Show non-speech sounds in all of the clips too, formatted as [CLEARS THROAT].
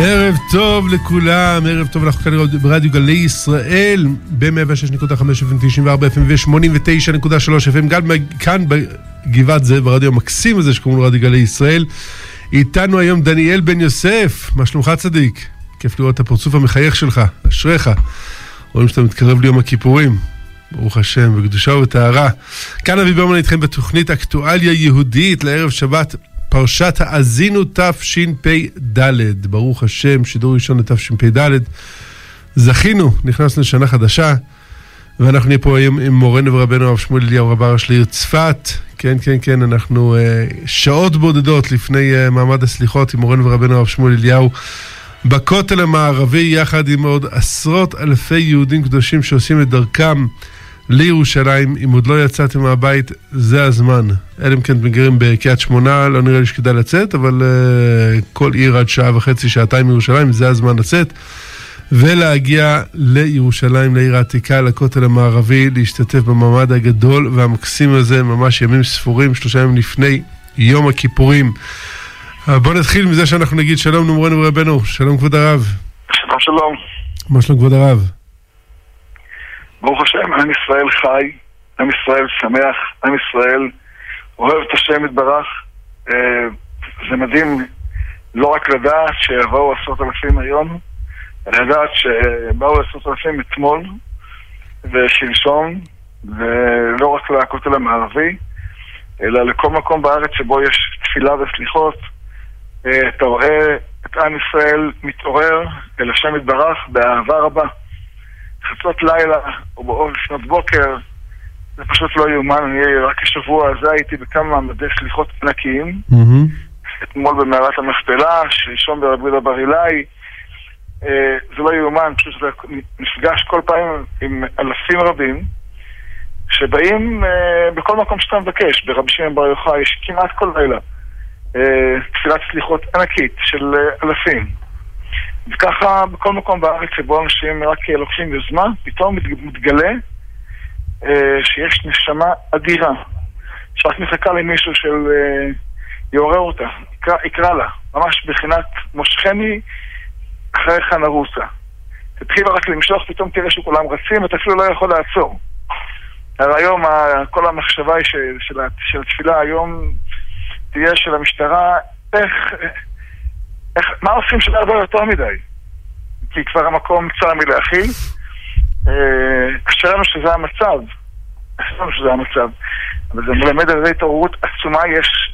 ערב טוב לכולם, ערב טוב, אנחנו כאן ברדיו גלי ישראל, ב-106.5 FM, 94 FM ו-89.3 FM, גם כאן בגבעת זאב, ברדיו המקסים הזה שקוראים לו רדיו גלי ישראל. איתנו היום דניאל בן יוסף, מה שלומך צדיק? כיף לראות את הפרצוף המחייך שלך, אשריך. רואים שאתה מתקרב ליום הכיפורים. ברוך השם, בקדושה ובטהרה. כאן אבי ברמן איתכם בתוכנית אקטואליה יהודית לערב שבת פרשת האזינו תשפ"ד. ברוך השם, שידור ראשון לתשפ"ד. זכינו, נכנסנו לשנה חדשה, ואנחנו נהיה פה היום עם מורנו ורבנו הרב שמואל אליהו רב הראש לעיר צפת. כן, כן, כן, אנחנו uh, שעות בודדות לפני uh, מעמד הסליחות עם מורנו ורבנו הרב שמואל אליהו. בכותל המערבי, יחד עם עוד עשרות אלפי יהודים קדושים שעושים את דרכם לירושלים, אם עוד לא יצאתם מהבית, זה הזמן. אלא אם כן אתם גרים בקריית שמונה, לא נראה לי שכדאי לצאת, אבל uh, כל עיר עד שעה וחצי, שעתיים מירושלים, זה הזמן לצאת. ולהגיע לירושלים, לעיר העתיקה, לכותל המערבי, להשתתף במעמד הגדול והמקסים הזה, ממש ימים ספורים, שלושה ימים לפני יום הכיפורים. בואו נתחיל מזה שאנחנו נגיד שלום נאמרנו ורבנו, שלום כבוד הרב. שלום שלום. מה שלום כבוד הרב? ברוך השם, עם ישראל חי, עם ישראל שמח, עם ישראל אוהב את השם יתברך. זה מדהים לא רק לדעת שיבואו עשרות אלפים היום, אלא לדעת שבאו עשרות אלפים אתמול ושלשום, ולא רק לכותל המערבי, אלא לכל מקום בארץ שבו יש תפילה וסליחות. אתה רואה את עם ישראל מתעורר אל השם יתברך באהבה רבה. חצות לילה או לפנות בוקר, זה פשוט לא יאומן, אני רק השבוע הזה הייתי בכמה מעמדי סליחות ענקיים. Mm-hmm. אתמול במערת המכפלה, שלשום ברבי יהודה בר אילאי. זה לא יאומן, פשוט אתה נפגש כל פעם עם אלפים רבים שבאים בכל מקום שאתה מבקש, ברבי שמעון בר יוחאי יש כמעט כל לילה תפילת סליחות ענקית של אלפים. וככה בכל מקום בארץ שבו אנשים רק לוקחים יוזמה, פתאום מתגלה אה, שיש נשמה אדירה, שרק מחכה למישהו של אה, יעורר אותה, יקרא, יקרא לה, ממש בחינת מושכני אחריך נרוסה. תתחיל רק למשוך, פתאום תראה שכולם רצים, אתה אפילו לא יכול לעצור. הרי היום כל המחשבה של, של, של התפילה היום תהיה של המשטרה, איך... איך, מה עושים שלא יבוא יותר מדי? כי כבר המקום צר מלהכיל. אשרינו שזה המצב. אשרינו שזה המצב. אבל זה מלמד על איזה התעוררות עצומה יש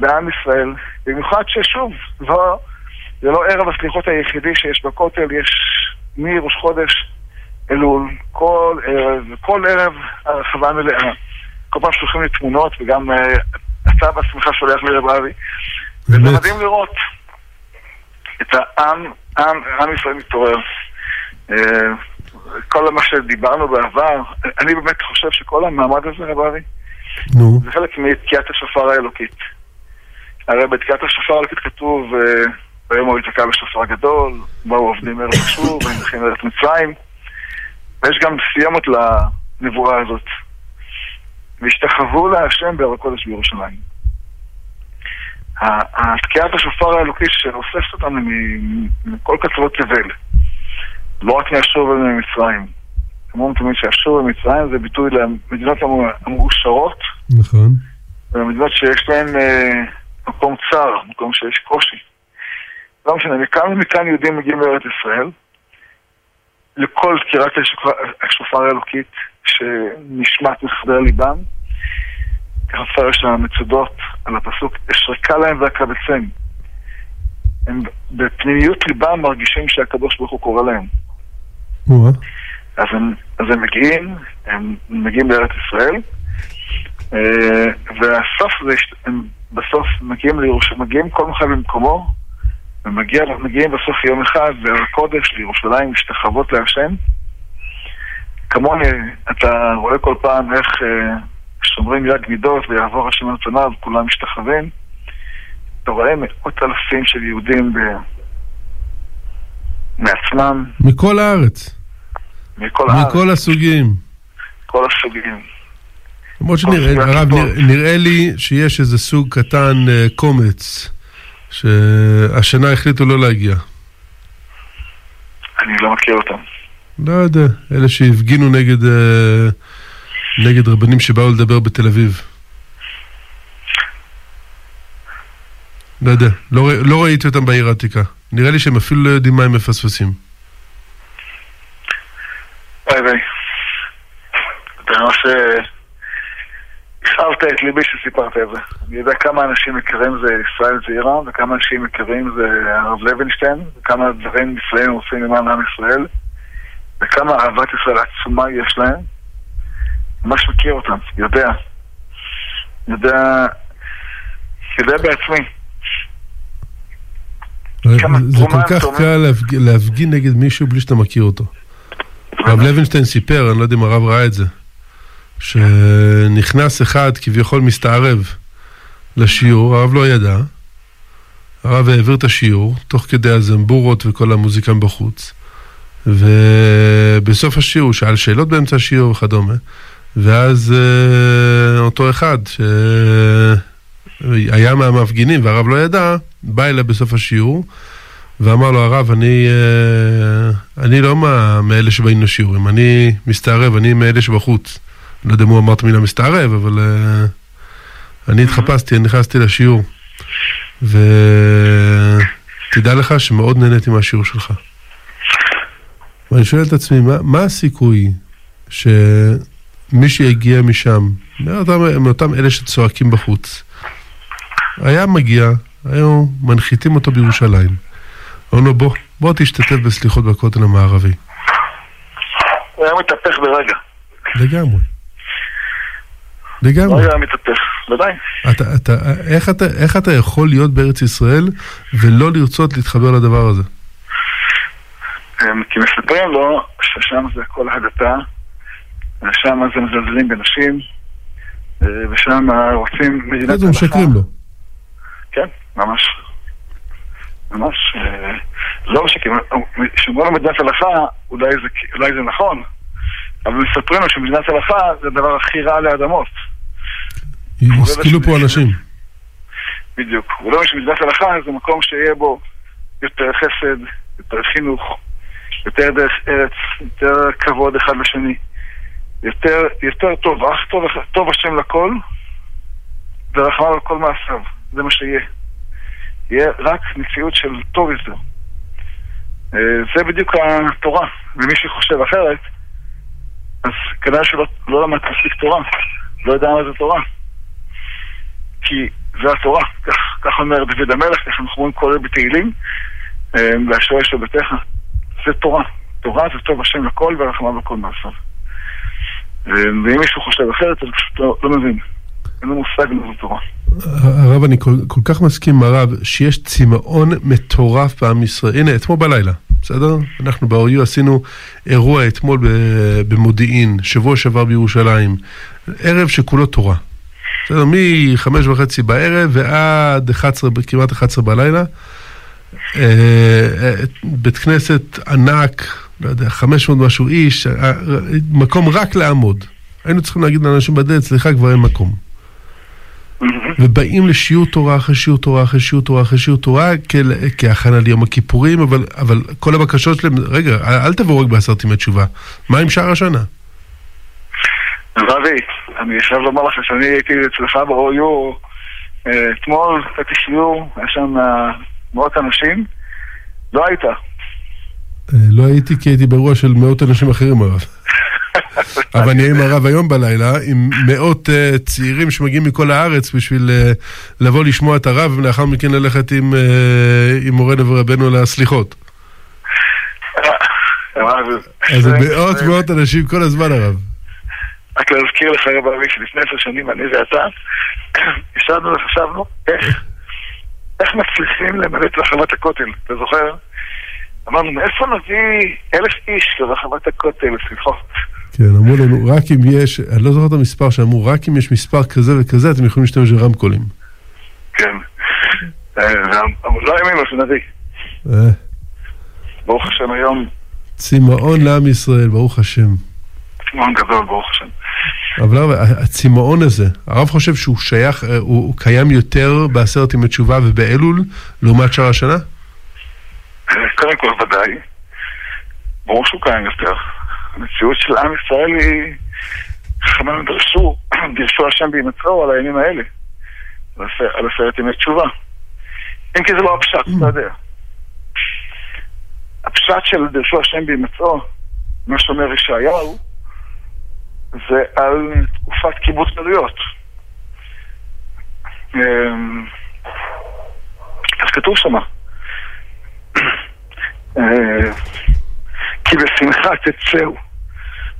בעם ישראל. במיוחד ששוב, זו, זה לא ערב הסליחות היחידי שיש בכותל, יש מראש חודש אלול, כל ערב, כל ערב הרחבה מלאה. כל פעם שולחים לי תמונות, וגם uh, אתה בעצמך שולח לי רב אבי. וזה מדהים לראות. את העם, עם, עם ישראל מתעורר. כל מה שדיברנו בעבר, אני באמת חושב שכל המעמד הזה, רב אבי, נו. זה חלק מתקיעת השופר האלוקית. הרי בתקיעת השופר האלוקית כתוב, ביום הוא יתקע בשופר גדול, באו עובדים ערב שוב, ונלכים לארץ מצרים, ויש גם סיומת לנבואה הזאת. והשתחוו להשם בהר הקודש בירושלים. התקיעת השופר האלוקי שאוספת אותנו מכל קצוות תבל, לא רק מהשוב וממצרים. אומרים תמיד שהשוב ומצרים זה ביטוי למדינות המאושרות. נכון. ולמדינות שיש להן אה, מקום צר, מקום שיש קושי. לא משנה, מכאן ומכאן יהודים מגיעים לארץ ישראל, לכל תקירת השופר האלוקית שנשמט מחדר ליבם. ככה מפרש המצודות על הפסוק, אשרקה להם ואקבצם. הם בפנימיות ליבם מרגישים שהקדוש ברוך הוא קורא להם. אז הם, אז הם מגיעים, הם מגיעים לארץ ישראל, אה, והסוף זה, הם בסוף מגיעים לירושלים, מגיעים כל אחד במקומו, ומגיעים בסוף יום אחד להר הקודש, לירושלים, משתחוות להשם. כמוני, אתה רואה כל פעם איך שומרים יד מידות ויעבור השם על פניו, כולם משתחווים. אתה רואה מאות אלפים של יהודים ב... מעצמם. מכל הארץ. מכל הארץ. מכל הסוגים. כל הסוגים. למרות שנראה, הרב, נראה, נראה לי שיש איזה סוג קטן, uh, קומץ, שהשנה החליטו לא להגיע. אני לא מכיר אותם. לא יודע, אלה שהפגינו נגד, אה, נגד רבנים שבאו לדבר בתל אביב. לא יודע, לא, לא ראיתי אותם בעיר העתיקה. נראה לי שהם אפילו לא יודעים מה הם מפספסים. וואי וואי. אתה ממש אה, הכאבת את ליבי שסיפרת את זה. אני יודע כמה אנשים יקרים זה ישראל זעירה, וכמה אנשים יקרים זה הרב לוינשטיין, וכמה דברים נפלאים עושים למען עם ישראל, וכמה אהבת ישראל עצומה יש להם. ממש מכיר אותם, יודע. יודע, יודע בעצמי. זה כל כך? קל להפג... להפגין נגד מישהו בלי שאתה מכיר אותו. הרב לוינשטיין סיפר, אני לא יודע אם הרב ראה את זה, שנכנס אחד כביכול מסתערב לשיעור, הרב לא ידע, הרב העביר את השיעור, תוך כדי הזמבורות וכל המוזיקאים בחוץ, ובסוף השיעור הוא שאל שאלות באמצע השיעור וכדומה, ואז אה, אותו אחד שהיה מהמפגינים והרב לא ידע, בא אליו בסוף השיעור, ואמר לו הרב, אני, אה, אני לא מה, מאלה שבאים לשיעורים, אני מסתערב, אני מאלה שבחוץ. לא יודע אם הוא אמר את המילה מסתערב, אבל אה, אני התחפשתי, אני נכנסתי לשיעור. ותדע לך שמאוד נהניתי מהשיעור שלך. ואני שואל את עצמי, מה, מה הסיכוי שמי שיגיע משם, מאותם, מאותם אלה שצועקים בחוץ, היה מגיע, היו מנחיתים אותו בירושלים. אמרו לו, בוא, בוא תשתתף בסליחות בכותל המערבי. הוא היה מתהפך ברגע. לגמרי. לא לגמרי. היה מתהפך, ודאי. אתה, אתה, איך, אתה, איך אתה יכול להיות בארץ ישראל ולא לרצות להתחבר לדבר הזה? הם- כי מספרים לו ששם זה הכל הדתה, ושם זה מזלזלים בנשים, אה, ושם רוצים מדינת אז הם משקרים לו. כן, ממש. ממש. אה, לא משקרים. כשאומרים לו מדינת הלכה, אולי זה, אולי זה נכון, אבל מספרים לו שמדינת הלכה זה הדבר הכי רע עלי אדמות. השכילו פה אנשים. בדיוק. הוא לא אומר שמדינת הלכה זה מקום שיהיה בו יותר חסד, יותר חינוך, יותר דרך ארץ, יותר כבוד אחד לשני, יותר, יותר טוב, אך טוב, טוב השם לכל, ורחמם על כל מעשיו. זה מה שיהיה. יהיה רק מציאות של טוב יותר. אה, זה בדיוק התורה, ומי שחושב אחרת, אז כנראה שלא לא למד מספיק תורה, לא יודע מה זה תורה. כי זה התורה, כך, כך אומר דוד המלך, כך אנחנו אומרים כל אלה בתהילים, אה, והשואל של ביתך. זה תורה. תורה זה טוב השם לכל ורחמם לכל מעשיו. ואם מישהו חושב אחרת, אז פשוט לא, לא מבין. אין לו מושג מה זו תורה. הרב, אני כל, כל כך מסכים עם הרב שיש צמאון מטורף בעם ישראל. הנה, אתמול בלילה, בסדר? אנחנו ב-OU עשינו אירוע אתמול במודיעין, שבוע שעבר בירושלים, ערב שכולו תורה. בסדר? מחמש וחצי בערב ועד 11, כמעט 11 בלילה. אה, אה, בית כנסת ענק, לא יודע, 500 משהו איש, אה, מקום רק לעמוד. היינו צריכים להגיד לאנשים בדלת, סליחה, כבר אין מקום. ובאים לשיעור תורה אחרי שיעור תורה אחרי שיעור תורה אחרי שיעור תורה כהכנה ליום הכיפורים, אבל, אבל כל הבקשות שלהם, רגע, אל תבואו רק בעשרת ימי תשובה, מה עם שאר השנה? רבי, אני חייב לומר לך שאני הייתי אצלך ב-OU אה, אתמול, נתתי שיעור, היה שם אה, מאות אנשים, לא היית. אה, לא הייתי כי הייתי באירוע של מאות אנשים אחרים הרב. [LAUGHS] אבל אני עם הרב היום בלילה, עם מאות uh, צעירים שמגיעים מכל הארץ בשביל uh, לבוא לשמוע את הרב, ולאחר מכן ללכת עם, uh, עם מורנו ורבנו לסליחות. אז מאות מאות אנשים כל הזמן הרב. רק להזכיר לך רב אבי שלפני עשר שנים אני ואתה ישבנו וחשבנו איך איך מצליחים למלא את רחבת הכותל, אתה זוכר? אמרנו, מאיפה נביא אלף איש לרחבת הכותל, סליחות? כן, אמרו לנו, רק אם יש, אני לא זוכר את המספר שאמרו, רק אם יש מספר כזה וכזה, אתם יכולים להשתמש ברמקולים. כן. אה, אבל לא האמינו שנביא. אה, ברוך השם היום, צמאון לעם ישראל, ברוך השם. צמאון גדול, ברוך השם. אבל הרב, הצמאון הזה, הרב חושב שהוא שייך, אה, הוא קיים יותר בעשרת ימי תשובה ובאלול, לעומת שאר השנה? [LAUGHS] קודם כל ודאי. ברור שהוא קיים יותר. המציאות של עם ישראל היא... חכמינו דרשו, [CLEARS THROAT] דרשו השם בהימצאו על הימים האלה, על עשרת ימי תשובה. אם כי זה לא הפשט, אתה יודע. הפשט של דרשו השם בהימצאו, מה שאומר ישעיהו, זה על תקופת קיבוץ גלויות. אמ, אז כתוב שמה, כי בשמחה תצאו,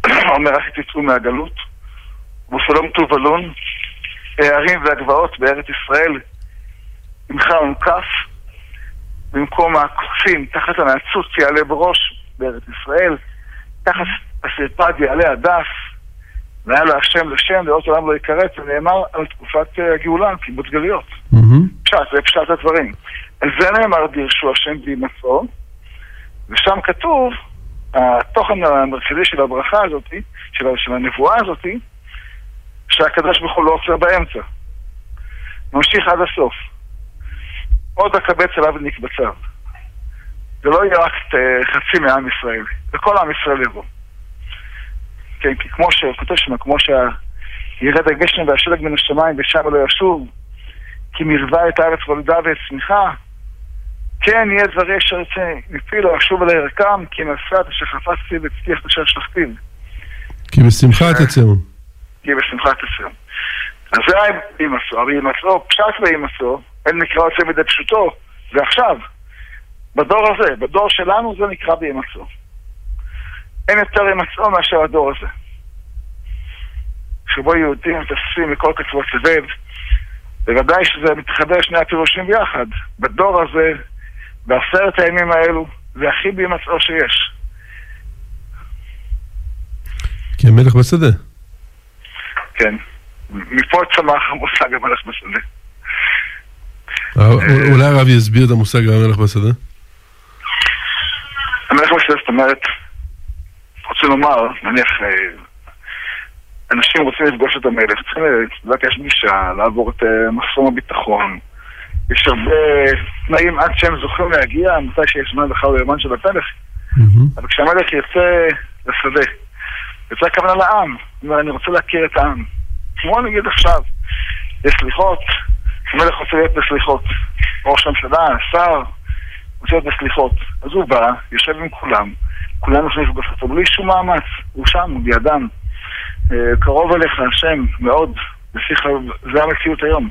[CLEARS THROAT] אומר איך תצאו מהגלות, ושלום תובלון, הערים והגבעות בארץ ישראל, עמך מוקף, במקום הקופים, תחת הנעצוץ יעלה בראש בארץ ישראל, תחת הסרפד יעלה הדף, והיה לה השם לשם, לאות עולם לא יקרץ, ונאמר על תקופת אה, הגאולה, קיבוץ גלויות. פשט, זה פשט הדברים. על זה נאמר דירשו השם בהימצאו, ושם כתוב, התוכן המרכזי של הברכה הזאת, של, של הנבואה הזאת, שהקדוש ברוך הוא לא עוצר באמצע. ממשיך עד הסוף. עוד אקבץ עליו ונקבציו. זה לא יהיה רק אה, חצי מעם ישראל, זה כל עם ישראל יבוא. כן, כי כמו שכותב שם, כמו שירד הגשם והשלג מן השמיים ושם לא ישוב, כי מרווה את הארץ וולדה וצמיחה, כן יהיה אשר יצא מפי לא ישוב אלי רקם, כי נסעת אשר חפצתי והצליח אשר שלחתיו. כי בשמחה תצאו. כי בשמחה תצאו. אז זה היה בהימצאו, אבל בהימצאו, פשט בהימצאו, אין מקרא יוצא מדי פשוטו, ועכשיו, בדור הזה, בדור שלנו זה נקרא בהימצאו. אין יותר הימצאו מאשר הדור הזה. שבו יהודים מתאספים מכל קצוות תבל, בוודאי שזה מתחבר שני הפירושים ביחד. בדור הזה, בעשרת הימים האלו, זה הכי בהימצאו שיש. כי המלך בשדה. כן. מפה צמח המושג המלך בשדה. אה, אולי הרב יסביר את המושג המלך בשדה? המלך בשדה, זאת אומרת, רוצה לומר, נניח, אה, אנשים רוצים לפגוש את המלך, צריכים לבקש פגישה, לעבור את אה, מחסום הביטחון. יש הרבה תנאים עד שהם זוכים להגיע, מתי שיש זמן בכלל ליומן של המלך. אבל כשהמלך יוצא לשדה, יוצא הכוונה לעם, אומר, אני רוצה להכיר את העם. כמו נגיד עכשיו, יש סליחות, המלך רוצה להיות בסליחות. ראש הממשלה, השר, רוצה להיות בסליחות. אז הוא בא, יושב עם כולם, כולם לפגוש אותו בלי שום מאמץ, הוא שם, הוא בידם. אה, קרוב אליך השם מאוד, זה המציאות היום,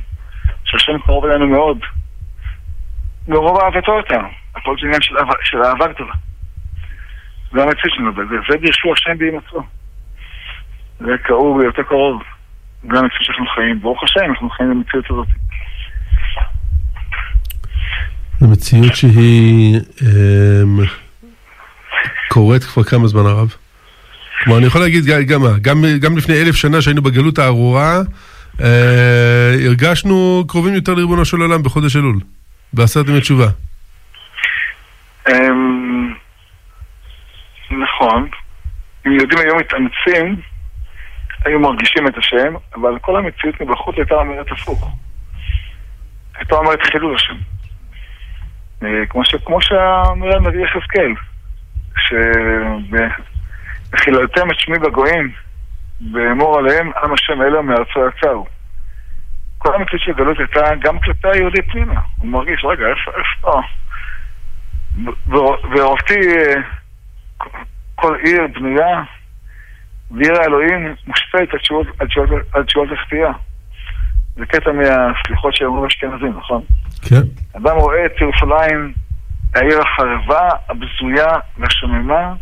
שהשם קרוב אלינו מאוד. מרוב אהבתו אותנו, הכל זה עניין של, אהבה, גדולה. זה המציאות שלנו, וזה דירשו השם בהימצאו. זה כאוב ויותר קרוב. זה המציאות שאנחנו חיים, ברוך השם, אנחנו חיים במציאות הזאת. זו מציאות שהיא אה, קורית כבר כמה זמן הרב? כלומר, אני יכול להגיד גם גם, גם לפני אלף שנה שהיינו בגלות הארורה, אה, הרגשנו קרובים יותר לריבונו של עולם בחודש אלול, בעשרת ימי תשובה. אמ, נכון. אם יהודים היו מתאמצים, היו מרגישים את השם, אבל כל המציאות מבחוץ הייתה אומרת הפוך. הייתה אומרת חילול השם. אה, כמו שאומר הנביא יחזקאל, וחיללתם את שמי בגויים, ואמור עליהם עם השם אלו מארצו יצאו. כל המציאות של גלות הייתה גם כלפי היהודי פנימה. הוא מרגיש, רגע, איפה, איפה? ואותי כל עיר בנויה, ועיר האלוהים מושפעת על תשובות לכפייה. זה קטע מהסליחות שאומרים אשכנזים, נכון? כן. אדם רואה את ירושלים העיר החרבה, הבזויה והשוממה,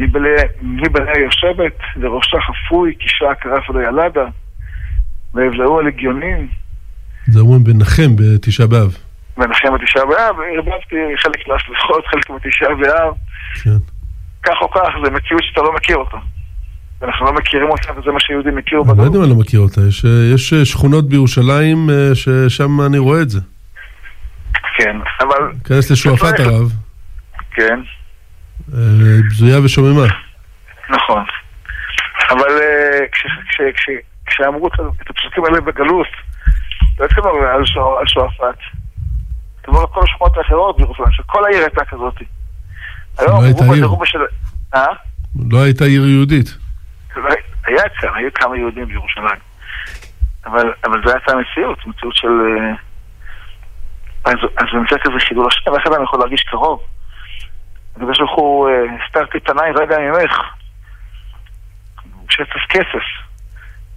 מבליה יושבת, לראשה חפוי, קישה קרף ולא ילדה, ויבלעו הלגיונים. זה אומרים בנחם בתשעה באב. בנחם בתשעה באב, הרבבתי חלק מהסליחות, חלק בתשעה באב. כן. כך או כך, זה מציאות שאתה לא מכיר אותה. אנחנו לא מכירים אותה, וזה מה שיהודים הכירו בגלות. לא יודע אם אני לא מכיר אותה, יש, יש שכונות בירושלים אה, ששם אני רואה את זה. כן, אבל... כנס לשועפאט הרב. כן. אה, בזויה ושוממה. נכון. אבל אה, כשאמרו את הפסוקים האלה בגלות, לא התכוונו על שועפאט. התכוונו על כל השכונות האחרות בירושלים, שכל העיר הייתה כזאת. לא הייתה עיר. בשל... אה? לא הייתה עיר יהודית. לא, היה כאן, היו כמה יהודים בירושלים. אבל, אבל זו הייתה מציאות, מציאות של... אה, אז, אז במקרה כזה חילול השם, איך אדם יכול להרגיש קרוב? הקדוש ברוך הוא, אה, הסתרתי את עיניי רגע ממך. שצף כסף.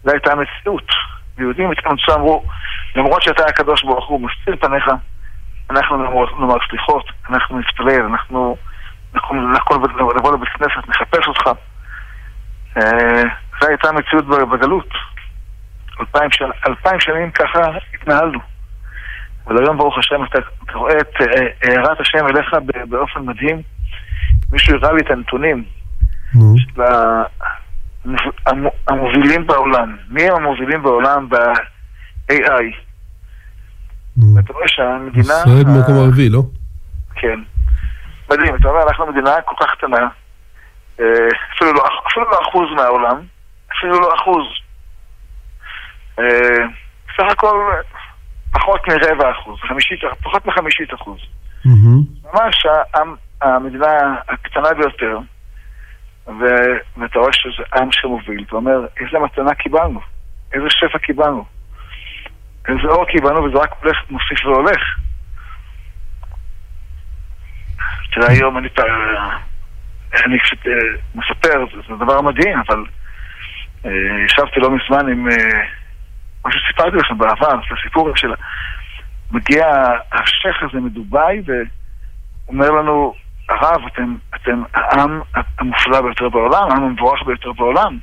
זו הייתה המציאות. ויהודים התאמצו אמרו, למרות שאתה הקדוש ברוך הוא מסתיר פניך, אנחנו נאמר סליחות, אנחנו נתפלל, אנחנו נבוא לבית כנסת, נחפש אותך. אה, זו הייתה המציאות בגלות. אלפיים, שנה, אלפיים שנים ככה התנהלנו. אבל היום ברוך השם אתה, רואה את אה, הערת השם אליך באופן מדהים. מישהו הראה לי את הנתונים של המובילים בעולם. מי הם המובילים בעולם ב-AI? ואתה רואה שהמדינה... ישראל במקום ערבי, לא? כן. מדהים, אתה אומר, אנחנו מדינה כל כך קטנה, אה, אפילו לא, אפילו לא אחוז מהעולם, אפילו לא אחוז. אה, סך הכל פחות מרבע אחוז, חמישית, פחות מחמישית אחוז. ממש המדינה הקטנה ביותר, ואתה רואה שזה עם שמוביל, אתה אומר, איזה מתנה קיבלנו, איזה שפע קיבלנו, איזה אור קיבלנו, וזה רק הולך, מוסיף והולך. תראה, היום אני, אני קצת אה, מספר, זה דבר מדהים, אבל אה, ישבתי לא מזמן עם אה, מה שסיפרתי לכם בעבר, זה הסיפור של... מגיע השייח הזה מדובאי ואומר לנו, הרב, אתם, אתם העם המופלא ביותר בעולם, העם המבורך ביותר בעולם.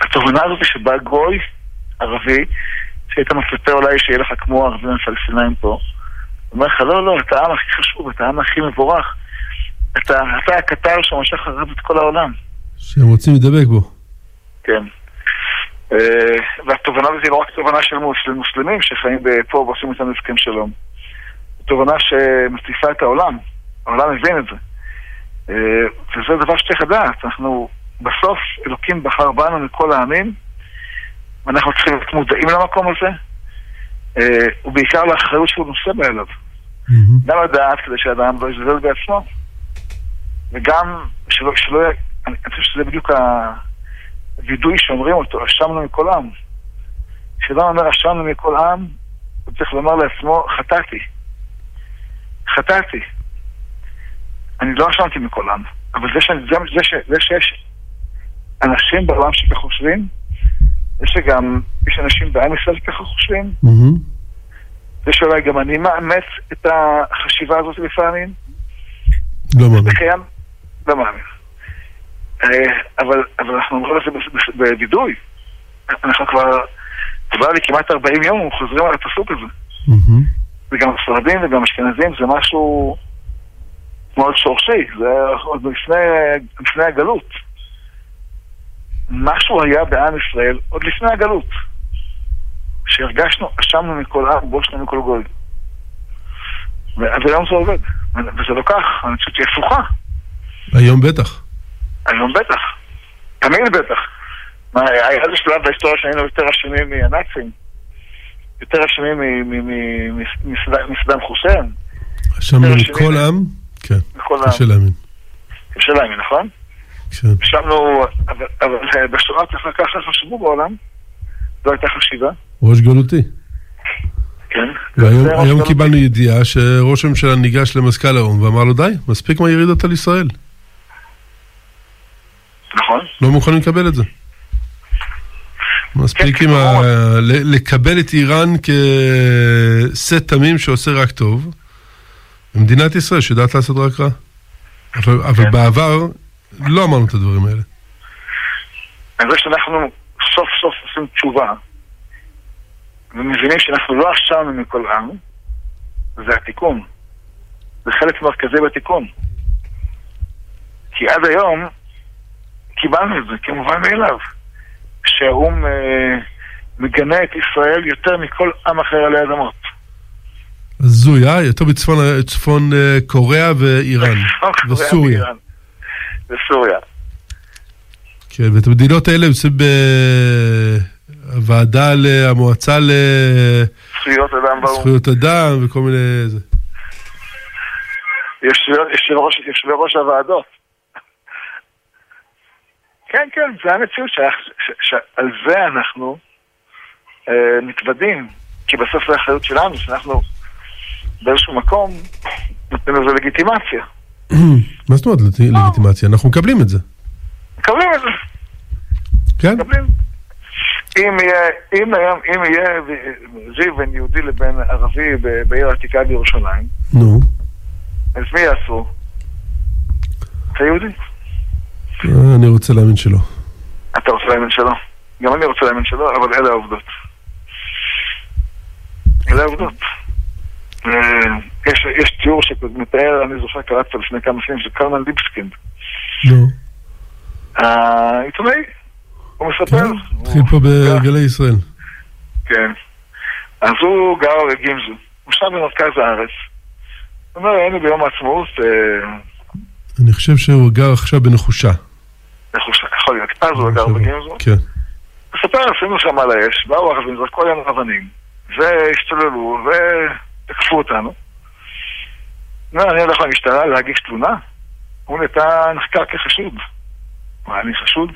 התובנה הזאת שבא גוי ערבי, שהיית מספר אולי שיהיה לך כמו הערבים הפלסטינאים פה, אומר לך, לא, לא, אתה העם הכי חשוב, אתה העם הכי מבורך. אתה, אתה הקטר שמשך אחריו את כל העולם. שהם רוצים לדבק בו. כן. אה, והתובנה הזאת היא לא רק תובנה של מוסלמים שחיים פה ועושים איתנו הסכם שלום. תובנה שמציפה את העולם, העולם מבין את זה. אה, וזה דבר שצריך לדעת, אנחנו בסוף, אלוקים בחר בנו מכל העמים, ואנחנו צריכים להיות מודעים למקום הזה, אה, ובעיקר לאחריות שהוא נושא בה אליו. גם לדעת כדי שאדם לא יזלזל בעצמו, וגם שלא, שלא, אני חושב שזה בדיוק הווידוי שאומרים אותו, אשמנו מכל עם. כשאדם אומר אשמנו מכל עם, הוא צריך לומר לעצמו, חטאתי. חטאתי. אני לא אשמתי מכל עם, אבל זה, שאני, זה, זה, זה, זה שיש אנשים בעולם שככה חושבים, זה שגם יש אנשים בעם ישראל שככה חושבים, mm-hmm. זה שאולי גם אני מאמץ את החשיבה הזאת לפעמים. לא מאמין. קיים, לא מאמין. אה, אבל, אבל אנחנו אומרים את זה בווידוי. אנחנו כבר, כבר לי כמעט 40 יום חוזרים על הפסוק הזה. וגם ספרדים וגם אשכנזים זה משהו מאוד שורשי, זה עוד לפני, לפני הגלות. משהו היה בעם ישראל עוד לפני הגלות. שהרגשנו, אשמנו מכל עם, בושנו מכל גוי. אז היום זה עובד, וזה לא כך, אני חושבת שהיא הפוכה. היום בטח. היום בטח. תמיד בטח. מה, היה איזה שלב בהיסטוריה שהיינו יותר אשמים מהנאצים. יותר אשמים מסדאם חוסיין. אשמנו מכל עם? כן, קשה להאמין. קשה להאמין, נכון? כן. אשמנו, אבל בשואה ככה חשבו בעולם, זו הייתה חשיבה. ראש גלותי. כן. והיום קיבלנו ידיעה שראש הממשלה ניגש למזכ"ל האו"ם ואמר לו די, מספיק מהירידות על ישראל. נכון. לא מוכנים לקבל את זה. מספיק עם ה... לקבל את איראן כסט תמים שעושה רק טוב. מדינת ישראל שיודעת לעשות רק רע. אבל, אבל כן. בעבר לא אמרנו את הדברים האלה. אני חושב שאנחנו סוף סוף עושים תשובה ומבינים שאנחנו לא אשמנו מכל עם, זה התיקון. זה חלק מרכזי בתיקון. כי עד היום קיבלנו את זה כמובן מאליו. שהאו"ם אה, מגנה את ישראל יותר מכל עם אחר עלי אדמות. הזוי, אה? יותר בצפון אה, קוריאה ואיראן. וסוריה. וסוריה. כן, ואת המדינות האלה יוצאים בוועדה, המועצה לזכויות אדם זכויות אדם וכל מיני... יושבי ראש הוועדות. כן, כן, זה המציאות שעל זה אנחנו אה, מתוודים, כי בסוף זו האחריות שלנו, שאנחנו באיזשהו מקום נותנים לזה לגיטימציה. [CLEARS THROAT] מה זאת אומרת לגיטימציה? אנחנו מקבלים את זה. מקבלים את זה. כן? מקבלים. אם יהיה, אם היום, אם יהיה ריב בין יהודי לבין ערבי בעיר העתיקה בירושלים, נו. אז מי יעשו? אתה יהודי. אה, אני רוצה להאמין שלא. אתה רוצה להאמין שלא? גם אני רוצה להאמין שלא, אבל אלה העובדות. אלה העובדות. אה, יש, יש תיאור שמתאר, אני זוכר, קראתי לפני כמה שנים, של קלמן ליבסקינד. נו. העיתונאי, הוא מספר. כן, התחיל פה בגלי ישראל. כן. אז הוא גר בגימזו. הוא שם במרכז הארץ. הוא אומר, היינו ביום העצמאות... אה, אני חושב שהוא גר עכשיו בנחושה. יכול להיות. אז הוא גר בגימזו. כן. מספר, עשינו שם על האש, באו ערבים, זרקו עלינו אבנים, והשתוללו, ותקפו אותנו. אני הולך למשטרה להגיש תלונה. הוא נהייתה נחקר כחשוד. מה, אני חשוד?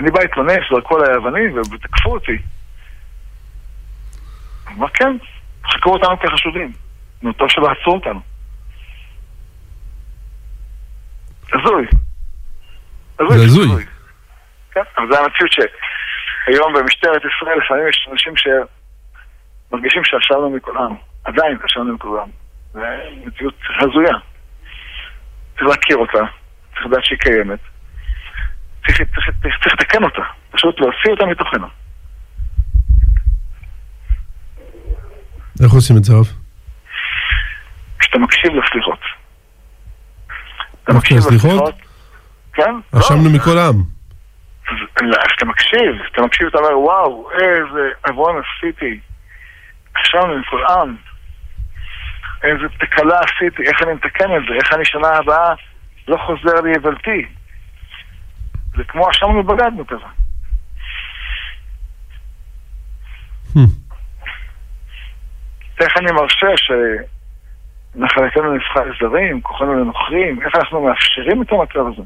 אני בא להתלונן, זרקו עליי אבנים ותקפו אותי. הוא אמר, כן, חקרו אותנו כחשודים. נו, טוב שלא עצרו אותנו. הזוי. זה הזוי. כן, אבל זה המציאות שהיום במשטרת ישראל לפעמים יש אנשים שמרגישים שעשרנו מכולם. עדיין עשרנו מכולם. זו מציאות הזויה. צריך להכיר אותה, צריך לדעת שהיא קיימת. צריך, צריך, צריך, צריך לתקן אותה, פשוט להוציא אותה מתוכנו. איך עושים את זה, רב? כשאתה מקשיב לסליחות. אתה מקשיב לסליחות? כן. אשמנו לא, מכל העם. אז אתה מקשיב, אתה מקשיב, אתה אומר, וואו, איזה עוון עשיתי. אשמנו מכל עם. איזה תקלה עשיתי, איך אני מתקן את זה, איך אני שנה הבאה לא חוזר ליבלתי. זה כמו אשמנו בגדנו כזה. Hmm. איך אני מרשה שנחלתנו נבחר זרים, כוחנו לנוכרים, איך אנחנו מאפשרים את המצב הזה?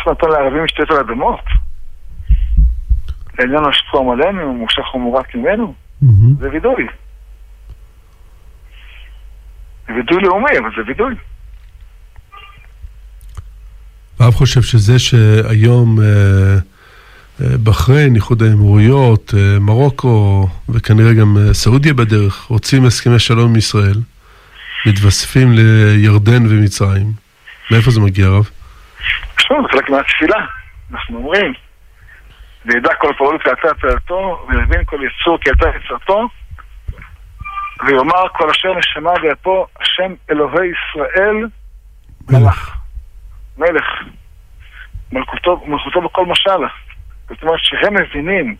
איך נתן לערבים להשתלט על אדמות? לעניין השפום עלינו, מושך ומורק ממנו? זה וידוי. זה וידוי לאומי, אבל זה וידוי. הרב חושב שזה שהיום אה, אה, בחריין, איחוד האמירויות, אה, מרוקו וכנראה גם סעודיה בדרך רוצים הסכמי שלום עם ישראל, מתווספים לירדן ומצרים. מאיפה זה מגיע, הרב? שוב, זה חלק מהתפילה. אנחנו אומרים, וידע כל פעול כעצה פעלתו, ויבין כל יצור כעצה יצרתו, ויאמר כל אשר נשמה ויפו, השם אלוהי ישראל מלך. מלך. מלכותו, מלכותו בכל משל. זאת אומרת שהם מבינים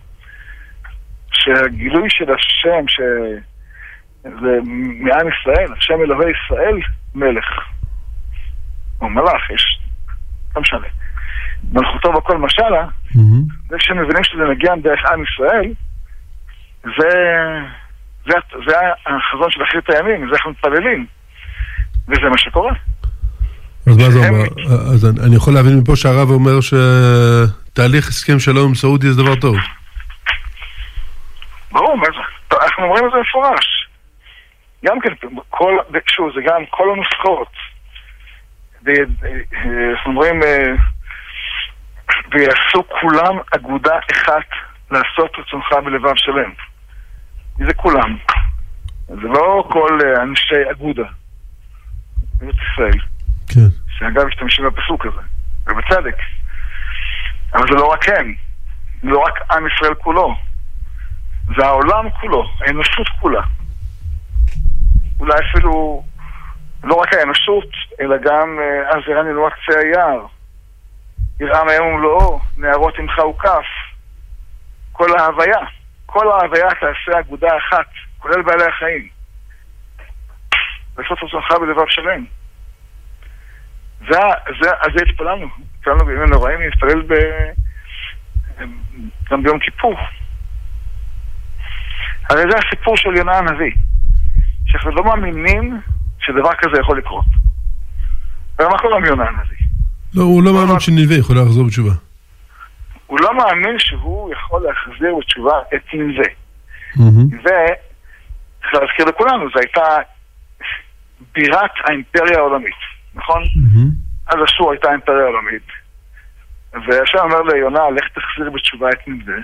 שהגילוי של השם, שזה מעם ישראל, השם אלוהי ישראל, מלך. או מלאך, יש, לא משנה. מלכותו בכל משלה, זה שהם מבינים שזה מגיע דרך עם ישראל, זה, זה, זה החזון של אחרית הימים, זה איך מתפללים. וזה מה שקורה. אז מה זה אומר? אז אני יכול להבין מפה שהרב אומר שתהליך הסכם שלום עם סעודיה זה דבר טוב. ברור, אנחנו אומרים את זה מפורש. גם כן, כל, שוב, זה גם כל הנוסחאות. אנחנו אומרים, אה, ויעשו כולם אגודה אחת לעשות רצונך בלבב שלם. זה כולם. זה לא כל אה, אנשי אגודה. זה ישראל. כן. שאגב משתמשים בפסוק הזה, ובצדק. אבל זה לא רק הם, זה לא רק עם ישראל כולו, זה העולם כולו, האנושות כולה. אולי אפילו לא רק האנושות, אלא גם אה, אז יראה נלמד קצה היער. יראה מהיום ומלואו, נערות עמך וכף. כל ההוויה, כל ההוויה תעשה אגודה אחת, כולל בעלי החיים. לעשות רצונך בלבב שלם. זה, זה, על זה התפללנו. התפללנו בימים הנוראים להתפלל ב... גם ביום כיפור. הרי זה הסיפור של יונה הנביא. שאנחנו לא מאמינים שדבר כזה יכול לקרות. ומה קורה עם יונה הנביא? לא, הוא לא מאמין שנלווה יכול לחזור בתשובה. הוא לא מאמין שהוא יכול להחזיר בתשובה את נלווה. מהמם. נלווה, צריך להזכיר לכולנו, זו הייתה בירת האימפריה העולמית, נכון? אז אשור הייתה אימפריה עולמית. והשם אומר ליונה, לך תחזיר בתשובה את נלווה.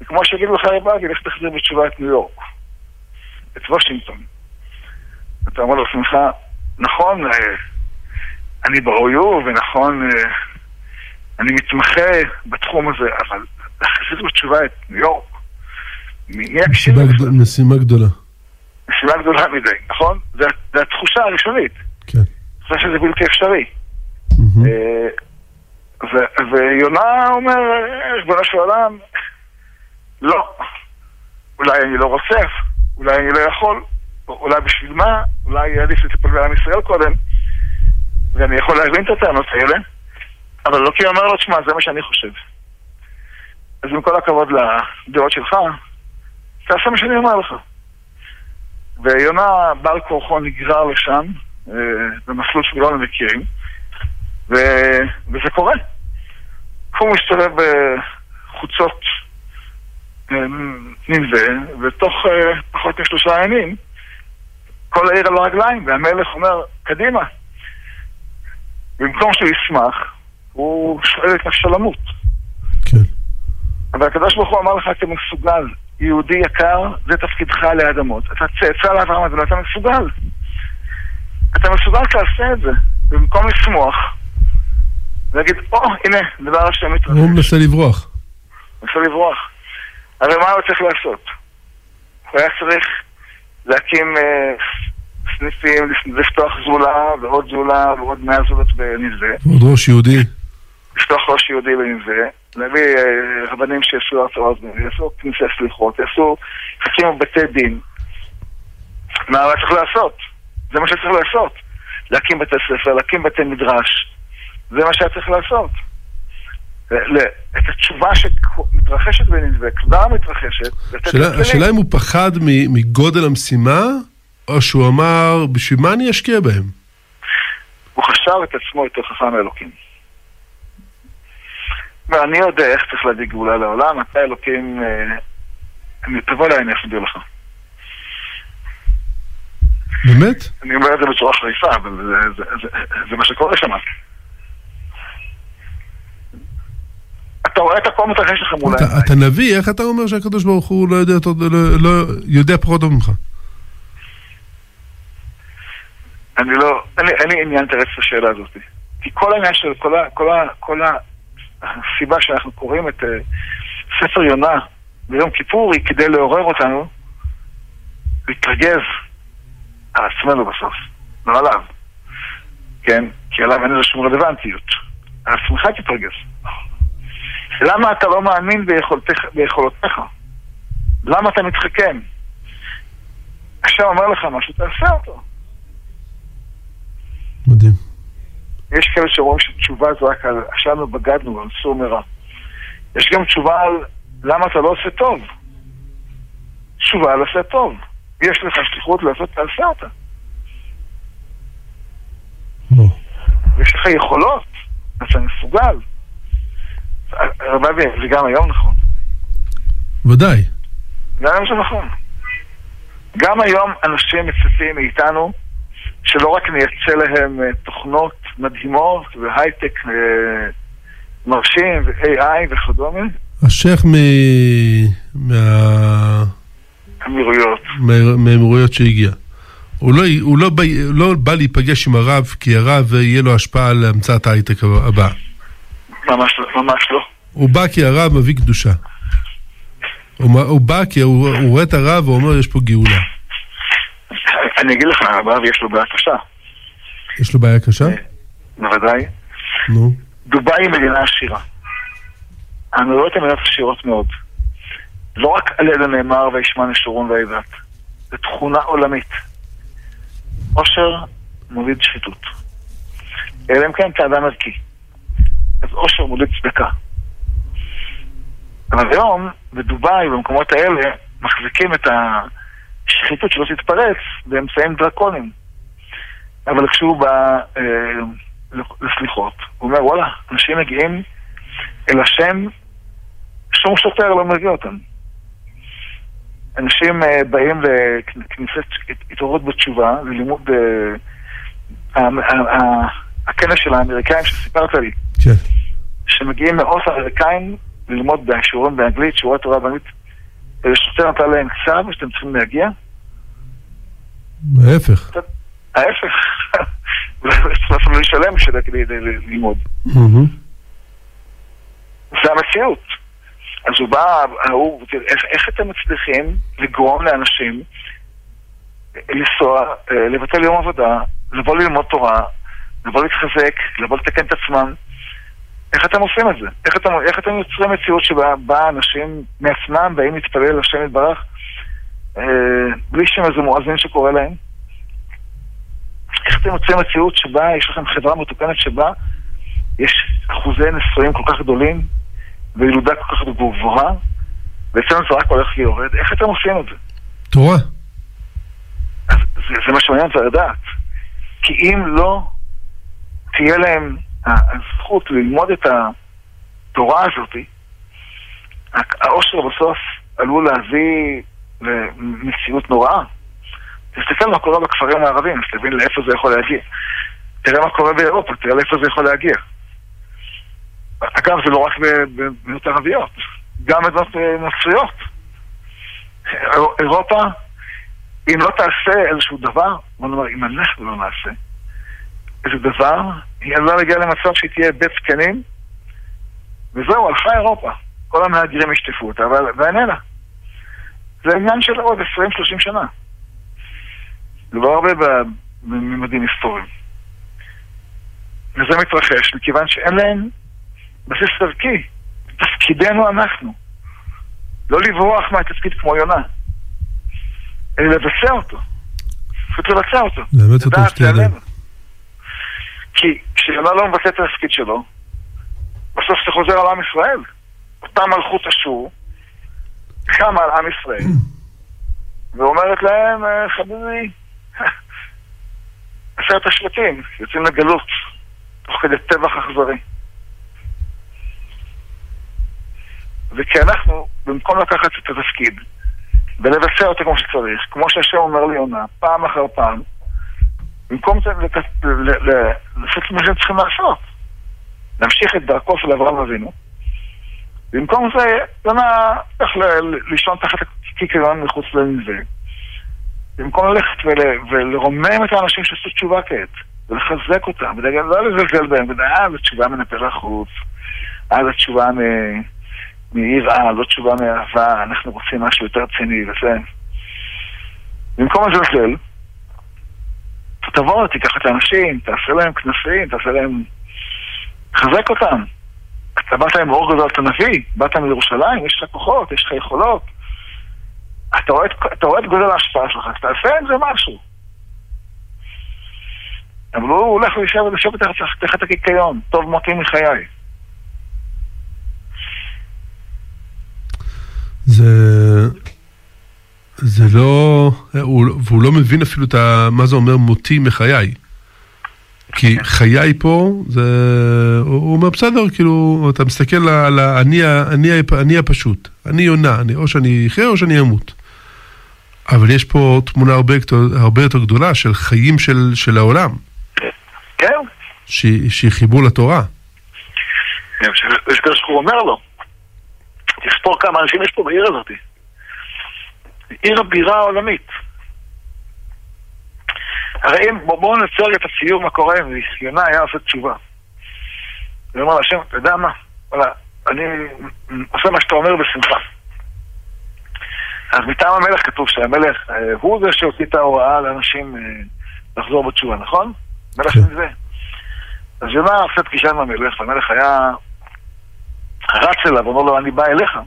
וכמו שיגידו לך רבאגי, לך תחזיר בתשובה את ניו יורק. את וושינגטון. אתה אומר לעצמך, נכון, אה, אני ב-OU, ונכון, אה, אני מתמחה בתחום הזה, אבל להחזיר בתשובה את ניו יורק, מי יקשיב? גדול- משימה גדולה. משימה גדולה מדי, נכון? זה, זה התחושה הראשונית. כן. חושב שזה בלתי אפשרי. אה, ויונה אומר, "אה, ריבונו של עולם, לא. אולי אני לא רוצה, אולי אני לא יכול, אולי בשביל מה, אולי עדיף לטפל בעם ישראל קודם, ואני יכול להבין את הטענות האלה, אבל לא כי אומר לו, תשמע, זה מה שאני חושב. אז עם כל הכבוד לדעות שלך, תעשה מה שאני אומר לך. ויונה בעל כורחו נגרר לשם, אה, במסלול שכולנו מכירים, ו... וזה קורה. הוא מסתובב בחוצות אה, נלווה, ותוך אה, פחות משלושה ימים, כל העיר על הרגליים, והמלך אומר, קדימה. במקום שהוא ישמח, הוא שואל את נפשו למות. כן. אבל הקדוש ברוך הוא אמר לך, אתה מסוגל. יהודי יקר, זה תפקידך עלי אדמות. אתה צאצא לאברהם אבינו, אתה מסוגל. אתה מסוגל, תעשה את זה. במקום לשמוח, ולהגיד, או, הנה, דבר השם הוא מתרחש. מנסה לברוח. מנסה לברוח. הרי מה הוא צריך לעשות? הוא היה צריך להקים אה, סניפים, לפתוח זולה, ועוד זולה, ועוד מאה זולות בנזווה. עוד ראש יהודי. לפתוח ראש יהודי בנזווה, להביא אה, רבנים שיעשו הרצאות, יעשו כנסי סליחות, יעשו, יקימו בתי דין. מה צריך לעשות? זה מה שצריך לעשות. להקים בתי ספר, להקים בתי מדרש. זה מה שהיה צריך לעשות. את התשובה שמתרחשת בנזווה, כבר מתרחשת, לתת השאלה- אם הוא פחד מגודל המשימה, או שהוא אמר, בשביל מה אני אשקיע בהם? הוא חשב את עצמו יותר חכם מאלוקים. ואני יודע איך צריך להביא גאולה לעולם, אתה אלוקים, אה, אני- תבוא אליי, אני אסביר לך. באמת? אני אומר את זה בצורה חריפה, אבל זה, זה, זה, זה מה שקורה שם. אתה רואה את הכל מתרחש לך מול העיניים. אתה נביא, איך אתה אומר שהקדוש ברוך הוא לא יודע אותו- לא- לא- יודע פחות טוב ממך? אני לא, אין לי, אין לי עניין לתרץ את השאלה הזאת. כי כל העניין של, כל, ה, כל, ה, כל הסיבה שאנחנו קוראים את uh, ספר יונה ביום כיפור היא כדי לעורר אותנו להתרגז על עצמנו בסוף, לא עליו. כן? כי עליו אין לזה שום רלוונטיות. על עצמך תתרגז. למה אתה לא מאמין ביכולתך, ביכולותיך? למה אתה מתחכם? עכשיו אומר לך משהו, תעשה אותו. מדהים. יש כאלה שאומרים שתשובה זה רק על אשמנו בגדנו, על סור מרע. יש גם תשובה על למה אתה לא עושה טוב. תשובה על עשה טוב. יש לך שליחות לעשות, תעשה אותה. לא. יש לך יכולות, אתה מסוגל. הרב אבי, זה גם היום נכון. ודאי. גם היום זה נכון. גם היום אנשים מצפים מאיתנו שלא רק נייצא להם אה, תוכנות מדהימות והייטק אה, מרשים ו-AI וכדומה, השייח מ- מה- אמירויות. מה- מהאמירויות שהגיע. הוא לא, הוא לא, בא, לא בא להיפגש עם הרב, כי הרב יהיה לו השפעה על המצאת ההייטק הבא. ממש, לא- ממש לא. הוא בא כי הרב מביא קדושה. הוא, הוא בא כי הוא, הוא רואה את הרב ואומר, יש פה גאולה. אני אגיד לך, הרב יש לו בעיה קשה. יש לו בעיה קשה? בוודאי. נו. דובאי היא מדינה עשירה. האמירויות הן מדינות עשירות מאוד. לא רק על יד הנאמר וישמע נשורון ויבעט. זו תכונה עולמית. עושר מוליד שחיתות. אלא אם כן אתה אדם ערכי. אז עושר מוליד צדקה. אבל היום, בדובאי, במקומות האלה, מחזיקים את השחיתות שלא תתפרץ באמצעים דרקוניים. אבל כשהוא בא אה, לסליחות, הוא אומר, וואלה, אנשים מגיעים אל השם, שום שוטר לא מביא אותם. אנשים אה, באים לכניסת התעוררות בתשובה, ללימוד אה, הכנס של האמריקאים שסיפרת לי. כן. שמגיעים מאות אמריקאים ללמוד בשיעורים באנגלית, שיעורי תורה באנגלית. שוטר נתן להם צו שאתם צריכים להגיע. ההפך. ההפך. אפילו לשלם כדי ללמוד. זה המציאות. אז הוא בא, הוא, איך, איך אתם מצליחים לגרום לאנשים לנסוע, אה, לבטל יום עבודה, לבוא ללמוד תורה, לבוא להתחזק, לבוא לתקן את עצמם? איך אתם עושים את זה? איך אתם, איך אתם יוצרים מציאות שבה אנשים מעצמם באים להתפלל לשם יתברך אה, בלי שם איזה מואזין שקורא להם? איך אתם יוצרים מציאות שבה יש לכם חברה מתוקנת שבה יש אחוזי נשואים כל כך גדולים וילודה כל כך גבוהה ואצלנו זה רק הולך ויורד? איך אתם עושים את זה? תורה. אז זה, זה מה שמעניין אותי לדעת. כי אם לא תהיה להם הזכות ללמוד את התורה הזאת, העושר בסוף עלול להביא למציאות נוראה. תסתכל מה קורה בכפרים הערביים, אז תבין לאיפה זה יכול להגיע. תראה מה קורה באירופה, תראה לאיפה זה יכול להגיע. אגב, זה לא רק במדינות ערביות, גם במדינות נוצריות. אירופה, אם לא תעשה איזשהו דבר, בוא נאמר, אם אנחנו לא נעשה איזה דבר, היא עלולה להגיע למצב שהיא תהיה בית זקנים, וזהו, הלכה אירופה. כל המהגרים ישטפו אותה, אבל ואיננה. זה עניין של עוד 20-30 שנה. זה לא הרבה בממדים היסטוריים. וזה מתרחש מכיוון שאין להם בסיס ערכי. תפקידנו אנחנו. לא לברוח מהתפקיד כמו יונה, אלא לבצע אותו. פשוט לבצע אותו. לאמץ אותו שתי ידיים. כי כשיונה לא מבצע את התפקיד שלו, בסוף זה חוזר על עם ישראל. אותה מלכות אשור קמה על עם ישראל [CLEARS THROAT] ואומרת להם, אה, חביבי, [LAUGHS] עשרת השבטים יוצאים לגלות תוך כדי טבח אכזרי. וכי אנחנו, במקום לקחת את התפקיד ולבצע אותו כמו שצריך, כמו שהשם אומר ליונה, פעם אחר פעם, במקום זה לעשות מה שהם צריכים לעשות, להמשיך את דרכו של אברהם אבינו. במקום זה, יונה הולך לישון תחת הקיקיון מחוץ לנזה. במקום ללכת ול, ולרומם את האנשים שעשו תשובה כעת, ולחזק אותם, ולהגיד, לא לזלזל בהם, אה, זו תשובה מנפל החוץ, אה, זו תשובה מיראה, לא תשובה מאהבה, אנחנו רוצים משהו יותר רציני וזה. במקום לזלזל, תבוא, תיקח את האנשים, תעשה להם כנסים, תעשה להם... חזק אותם. אתה באת עם אור גדול, אתה נביא, באת מירושלים, יש לך כוחות, יש לך יכולות. אתה רואה, אתה רואה את גודל ההשפעה שלך, אז תעשה עם זה משהו. אבל הוא הולך לשבת תחת הקיקיון, טוב מותי מחיי. זה... זה לא... הוא, והוא לא מבין אפילו את ה, מה זה אומר מותי מחיי. כי חיי פה, זה... הוא אומר, בסדר, כאילו, אתה מסתכל על האני אני, אני הפשוט. אני יונה, אני, או שאני אחיה או שאני אמות. אבל יש פה תמונה הרבה, הרבה יותר גדולה של חיים של, של העולם. כן. שהיא חיבור לתורה. יש כזה שהוא אומר לו, תספור כמה אנשים יש פה בעיר הזאת. עיר הבירה העולמית. הרי אם, בואו רגע את הציור מה קורה אם יונה היה עושה תשובה. הוא אומר להשם, אתה יודע מה? וואלה, אני עושה מה שאתה אומר בשמחה. אז מטעם המלך כתוב שהמלך אה, הוא זה שהוציא את ההוראה לאנשים אה, לחזור בתשובה, נכון? מלך של זה. אז יונה עושה פגישה עם המלך, והמלך היה רץ אליו, אומר לו, אני בא אליך.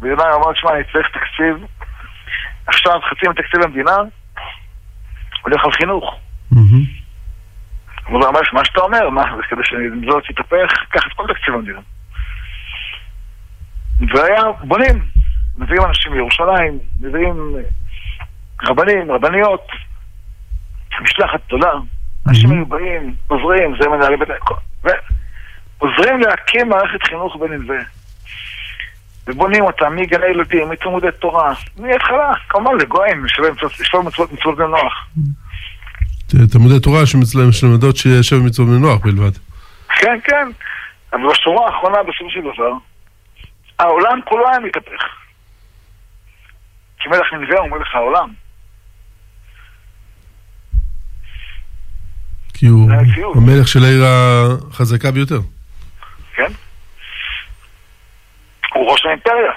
ויונה אומר, תשמע, אני צריך תקציב, עכשיו חצי מתקציב המדינה הולך על חינוך. הוא אומר, מה שאתה אומר, מה, זה כדי שזה תתהפך, קח את כל תקציב המדינה. והיה, בונים, מביאים אנשים מירושלים, מביאים רבנים, רבניות, משלחת גדולה, אנשים היו באים, עוזרים, זה מנהלי בית... ועוזרים להקים מערכת חינוך בנלווה. ובונים אותה מגני ילדים, מתלמודי תורה, מההתחלה, כמובן לגויים, יש לו מצוות בני נוח. תלמודי תורה שמלמדות שישב מצוות בני נוח בלבד. כן, כן. אבל בשורה האחרונה, בסופו של דבר, העולם כולו היה מתהפך. כי מלך ננבא הוא מלך העולם. כי הוא המלך של העיר החזקה ביותר. כן. הוא ראש האימפריה.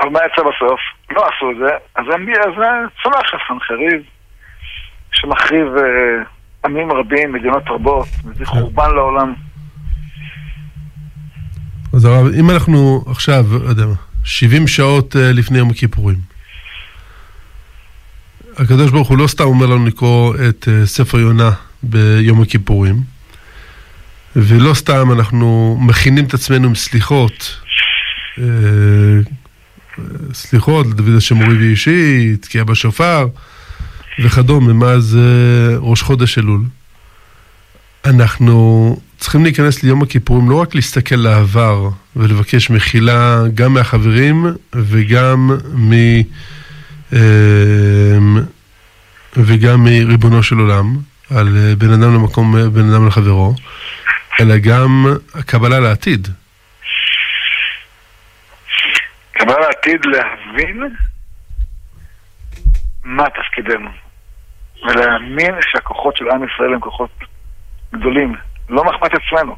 אבל מה יצא בסוף? לא עשו את זה, אז צומח הסנחריב, שמחריב אה, עמים רבים, מדינות רבות, מביא כן. חורבן לעולם. אז הרב, אם אנחנו עכשיו, לא יודע מה, 70 שעות אה, לפני יום הכיפורים, הקדוש ברוך הוא לא סתם אומר לנו לקרוא את אה, ספר יונה ביום הכיפורים, ולא סתם אנחנו מכינים את עצמנו עם סליחות, אה, סליחות לדוד השם מורי ואישי, תקיעה בשופר וכדומה, מאז ראש חודש אלול. אנחנו צריכים להיכנס ליום הכיפורים, לא רק להסתכל לעבר ולבקש מחילה גם מהחברים וגם מ... אמ, וגם מריבונו של עולם, על בין אדם למקום, בין אדם לחברו, אלא גם הקבלה לעתיד. קבלה לעתיד להבין מה תפקידנו, ולהאמין שהכוחות של עם ישראל הם כוחות גדולים, לא מחמאת אצלנו.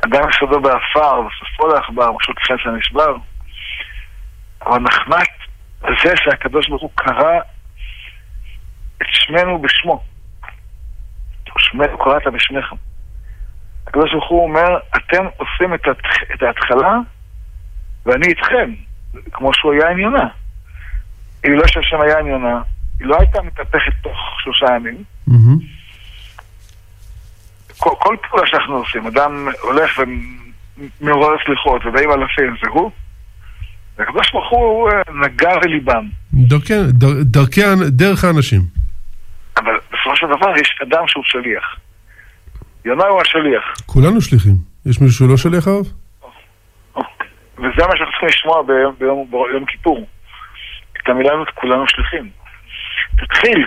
אדם יסודו באפר, וסופו לעכבר, פשוט חסר נשבר. אבל נחמת זה שהקדוש ברוך הוא קרא את שמנו בשמו. שמנו קראת בשמך. הקדוש ברוך הוא אומר, אתם עושים את, התח... את ההתחלה ואני איתכם, כמו שהוא היה עם יונה. אם לא שהשם היה עם יונה, היא לא הייתה מתהפכת תוך שלושה ימים. Mm-hmm. כל, כל פעולה שאנחנו עושים, אדם הולך ומעורר סליחות ובאים אלפים, זה הוא. והקדוש ברוך הוא אה, נגע בליבם. דרכי, דרכי, דרך האנשים. אבל בסופו של דבר יש אדם שהוא שליח. יונה הוא השליח. כולנו שליחים. יש מישהו שהוא לא שליח הרב? וזה מה שאנחנו צריכים לשמוע ביום, ביום, ביום כיפור. את המילה הזאת כולנו שליחים. תתחיל.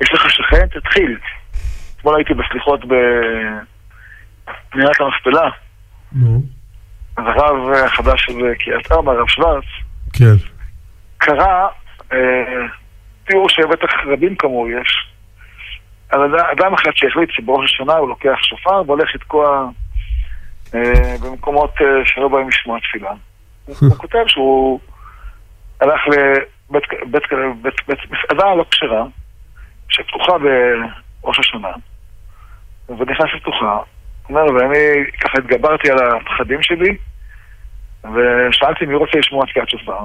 יש לך שכן? תתחיל. אתמול הייתי בסליחות בפניית המכפלה. נו. אז הרב החדש של קריית ארבע, הרב שוורץ, כן. קרא אה, תיאור שבטח רבים כמוהו יש. על אדם אחד שהחליט שבראש השנה הוא לוקח שופר והולך לתקוע אה, במקומות אה, שלא באים לשמוע תפילה. הוא [LAUGHS] כותב שהוא הלך לבית מסעדה לא כשרה, שפתוחה בראש השנה, ונכנס לתוכה, אומר, ואני ככה התגברתי על הפחדים שלי, ושאלתי מי רוצה לשמוע תקיעת שופר.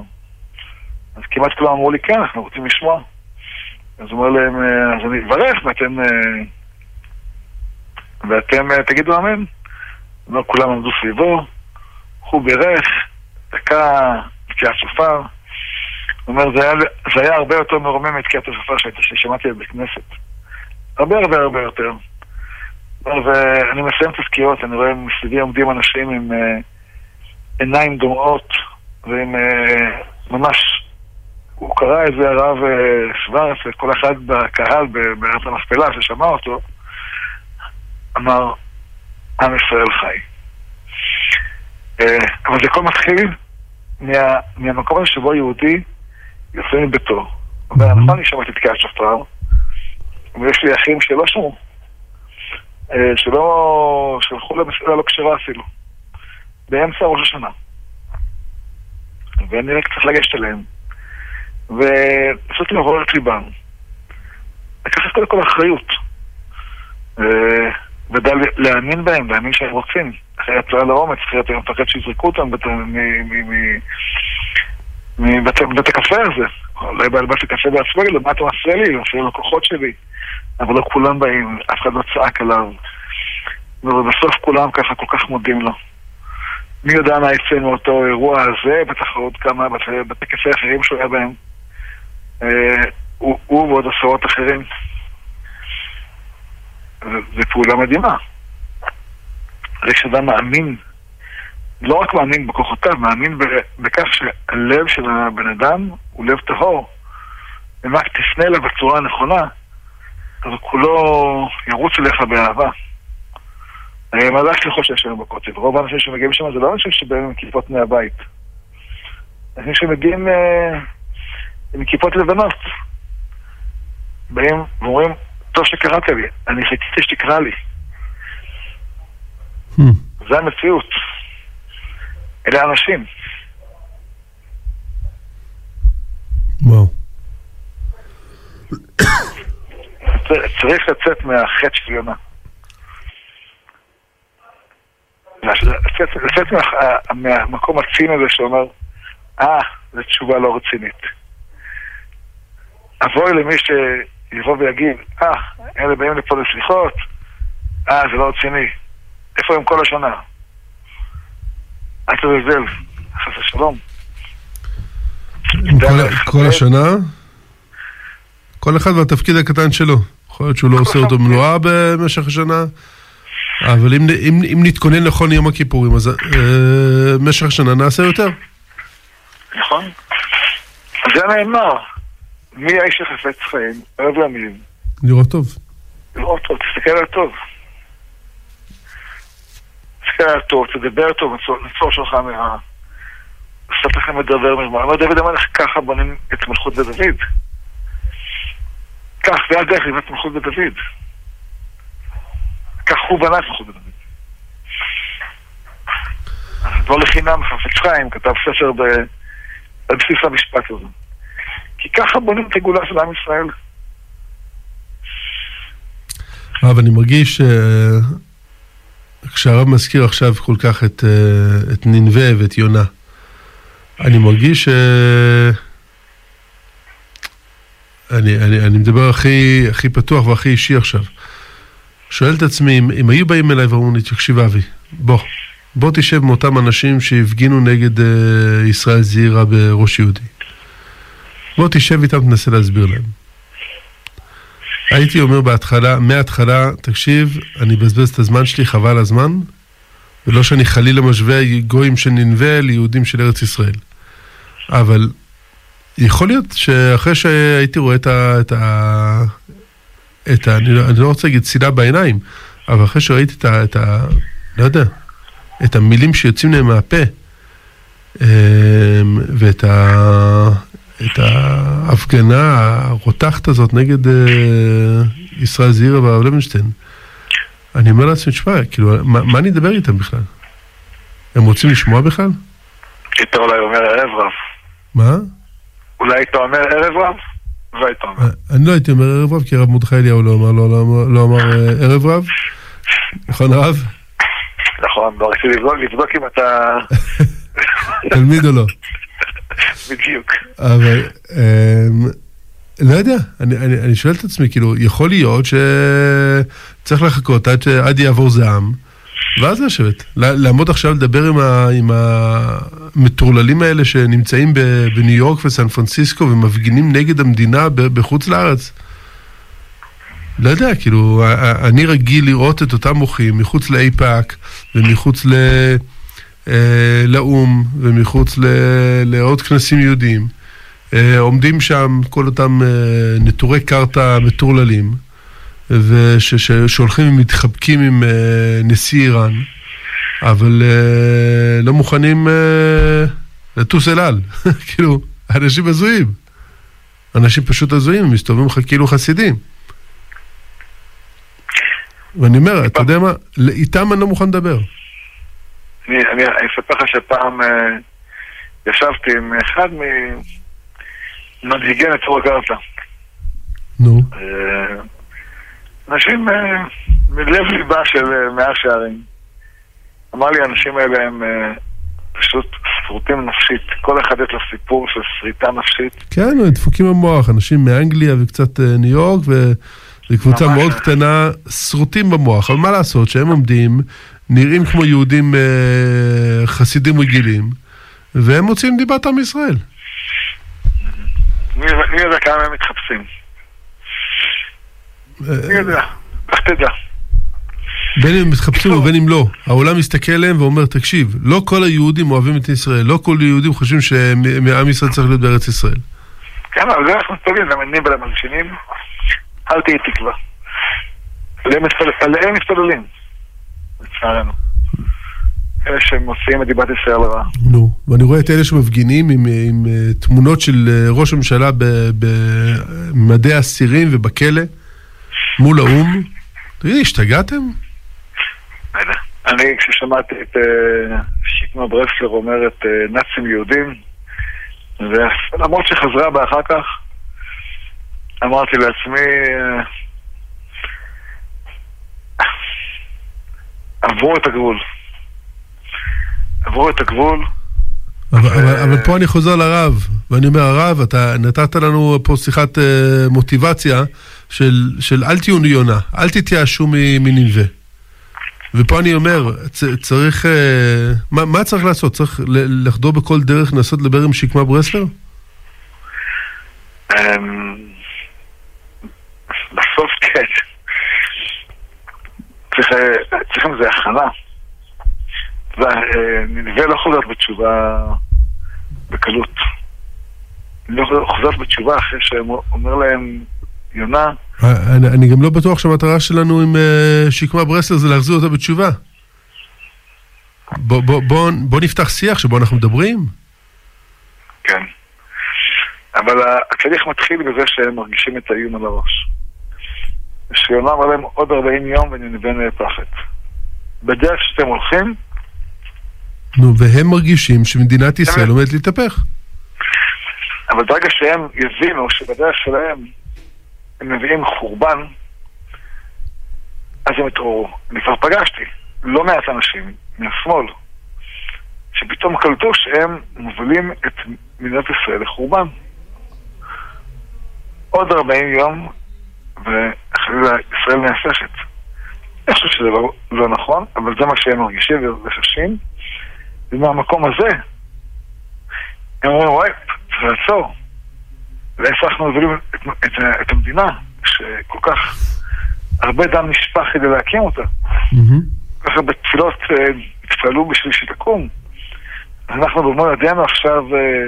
אז כמעט כולם אמרו לי, כן, אנחנו רוצים לשמוע. אז הוא אומר להם, אז אני אברך, ואתם, ואתם תגידו אמן. אומר, כולם עמדו סביבו, הוא בירך, דקה, תקיעת שופר. הוא אומר, זה היה, זה היה הרבה יותר מרומם מתקיעת השופר ששמעתי בבית כנסת. הרבה הרבה הרבה יותר. ואני מסיים את הסקירות, אני רואה מסביבי עומדים אנשים עם עיניים דומעות ועם ממש, הוא קרא את זה הרב uh, שוורץ וכל אחד בקהל בארץ המכפלה ששמע אותו, אמר, עם ישראל חי. Uh, אבל זה הכל מתחיל מה, מהמקום הזה שבו יהודי יוצא מביתו. אומר, נכון, אני שמעתי את קריאת שופר, ויש לי אחים שלא שמעו. אה, שלא שלחו למסעדה לא כשרה אפילו, באמצע ראש השנה. ואני רק צריך לגשת אליהם, ולעשות לעבור את ליבם. לקחת קודם כל אחריות, אה, ודע להאמין בהם, להאמין שהם רוצים. אחרת לא היה לו אומץ, אחרת הם מפחד שיזרקו אותם מבית הקפה הזה. אולי בעל בית הקפה בעצמו, מה אתה מפריע לי? מפריע לקוחות שלי. אבל לא כולם באים, אף אחד לא צעק עליו. ובסוף כולם ככה כל כך מודים לו. מי יודע מה יצא מאותו אירוע הזה, בטח עוד כמה בתי קפה אחרים שהוא היה בהם. אה, הוא, הוא ועוד עשרות אחרים. זו פעולה מדהימה. הרי כשאדם מאמין, לא רק מאמין בכוחותיו, מאמין בכך שהלב של הבן אדם הוא לב טהור. אם רק תפנה אליו בצורה הנכונה, אז כולו ירוץ אליך באהבה. מה זה השליחות שיש היום בכותל? רוב האנשים שמגיעים שם זה לא אנשים שבאים עם כיפות מהבית. אנשים שמגיעים אה, עם כיפות לבנות. באים ואומרים, טוב שקראת לי, אני חיכיתי שתקרא לי. Hmm. זה המציאות. אלה האנשים. וואו. צריך לצאת מהחטא של יונה. לצאת מהמקום הצין הזה שאומר, אה, זו תשובה לא רצינית. אבוי למי שיבוא ויגיד, אה, אלה באים לפה לסליחות, אה, זה לא רציני. איפה הם כל השנה? אל תזלזל, חס ושלום. כל השנה? כל אחד והתפקיד הקטן שלו. יכול להיות שהוא לא עושה אותו מנועה במשך השנה, אבל אם, אם, אם נתכונן נכון יום הכיפורים, אז אה, במשך השנה נעשה יותר. נכון. זה נאמר. מי האיש שחפץ חיים? אוהב ימים. לראות טוב. לראות טוב, תסתכל על טוב. תסתכל על טוב, תדבר טוב, נצור שלך מה... קצת לכם מדבר מרמה. אומר דוד המלך, ככה בונים את מלכות בית דוד. כך, זה הדרך לבנות מלכות בית דוד. כך הוא בנה את מלכות בית דוד. לא לחינם חפץ חיים כתב ספר. על בסיס המשפט הזה. כי ככה בונים את הגאולה של עם ישראל. אבל אני מרגיש כשהרב מזכיר עכשיו כל כך את, אה, את ננבה ואת יונה, אני מרגיש ש... אני, אני, אני מדבר הכי, הכי פתוח והכי אישי עכשיו. שואל את עצמי, אם, אם היו באים אליי ואומרים לי, תקשיב אבי, בוא, בוא תשב עם אותם אנשים שהפגינו נגד ישראל זעירה בראש יהודי. בוא תשב איתם, תנסה להסביר להם. הייתי אומר בהתחלה, מההתחלה, תקשיב, אני אבזבז את הזמן שלי, חבל הזמן, ולא שאני חלילה משווה גויים של ננבה ליהודים של ארץ ישראל. אבל יכול להיות שאחרי שהייתי רואה את ה... את ה... את ה אני, לא, אני לא רוצה להגיד שנאה בעיניים, אבל אחרי שראיתי את ה... את ה לא יודע, את המילים שיוצאים להם מהפה, אמ, ואת ה... את ההפגנה הרותחת הזאת נגד uh, ישראל זעירה והרב לוינשטיין. אני אומר לעצמי, תשמע, כאילו, מה, מה אני אדבר איתם בכלל? הם רוצים לשמוע בכלל? היית אולי אומר ערב רב. מה? אולי היית אומר ערב רב? והיית אומר. אה, אני לא הייתי אומר ערב רב, כי הרב מרדכי אליהו לא אמר, לא, לא, לא אמר אה, ערב רב. נכון רב? נכון, לא רציתי לבדוק אם אתה... תלמיד או לא. בדיוק. אבל, אמ, לא יודע, אני, אני, אני שואל את עצמי, כאילו, יכול להיות שצריך לחכות עד, עד יעבור זעם, ואז לשבת. לעמוד עכשיו לדבר עם, ה, עם המטורללים האלה שנמצאים בניו יורק וסן פרנסיסקו ומפגינים נגד המדינה בחוץ לארץ. לא יודע, כאילו, אני רגיל לראות את אותם מוחים מחוץ לאיפא"ק ומחוץ ל... אה, לאו"ם ומחוץ לעוד כנסים יהודיים. אה, עומדים שם כל אותם אה, נטורי קרתא מטורללים, ושהולכים ומתחבקים עם נשיא איראן, אבל לא מוכנים לטוס אל על. [LAUGHS] כאילו, אנשים הזויים. אנשים פשוט הזויים, מסתובבים לך כאילו חסידים. ואני אומר, אתה יודע מה, איתם אני לא מוכן לדבר. אני, אני, אספר לך שפעם uh, ישבתי עם אחד ממנהיגי נצור הגרטה. נו. Uh, אנשים uh, מלב ליבה של uh, מאה שערים. אמר לי, האנשים האלה הם uh, פשוט שרוטים נפשית. כל אחד יש לו סיפור של שריטה נפשית. כן, הם דפוקים במוח. אנשים מאנגליה וקצת uh, ניו יורק, וזו קבוצה מאוד קטנה, שרוטים במוח. אבל מה לעשות, שהם עומדים נראים כמו יהודים אה, חסידים רגילים, והם מוצאים דיבת עם ישראל. מי מי יודע כמה הם מתחפשים? מי יודע? איך תדע? בין אם הם מתחפשים ובין אם לא. העולם מסתכל עליהם ואומר, תקשיב, לא כל היהודים אוהבים את ישראל, לא כל היהודים חושבים שמעם ישראל צריך להיות בארץ ישראל. כן, אבל זה אנחנו מתפללים, למנים ולמלשינים, אל תהי תקווה. עליהם מתפל- לצערנו. אלה שמוציאים את דיבת ישראל רעה. נו, ואני רואה את אלה שמפגינים עם, עם אה, תמונות של אה, ראש הממשלה במדי אסירים ובכלא מול האו"ם. תגידי, השתגעתם? אני, כששמעתי את אה, שקמה ברסלר אומרת אה, נאצים יהודים, ולמרות שחזרה בה אחר כך, אמרתי לעצמי, אה, עברו את הגבול. עברו את הגבול, אבל, אבל, אבל פה אני חוזר לרב, ואני אומר, הרב, אתה נתת לנו פה שיחת אה, מוטיבציה של, של אל תהיו יונה, אל תתייאשו מ- מנלווה. ופה אני אומר, צ, צריך, אה, מה, מה צריך לעשות? צריך לחדור בכל דרך לנסות לדבר עם שקמה ברסלר? אמ, בסוף. צריך, אה, צריך עם זה הכנה. נלווה לא חוזרת בתשובה בקלות. לא חוזרת בתשובה אחרי שאומר להם, יונה, אה, אני, אני גם לא בטוח שהמטרה שלנו עם אה, שקמה ברסלר זה להחזיר אותה בתשובה. בוא, בוא, בוא, בוא נפתח שיח שבו אנחנו מדברים. כן. אבל התהליך מתחיל בזה שהם מרגישים את האיום על הראש. שיונה אמר להם עוד 40 יום וננבא נהפכת. בדרך שאתם הולכים, נו, והם מרגישים שמדינת ישראל. עומדת להתהפך. אבל ברגע שהם יבינו שבדרך שלהם הם מביאים חורבן, אז הם יתעוררו. אני כבר פגשתי לא מעט אנשים מהשמאל, שפתאום קלטו שהם מובילים את מדינת ישראל לחורבן. עוד 40 יום, וחלילה ישראל נהפכת. אני חושב שזה לא, לא נכון, אבל זה מה שהם מרגישים וחשים, ומהמקום הזה, הם אומרים, וואי, צריך לעצור. ואיפה אנחנו מובילים את, את, את המדינה, שכל כך הרבה דם נשפך כדי להקים אותה. כל כך הרבה תפילות אה, התפעלו בשביל שתקום. אנחנו במו ידינו עכשיו אה,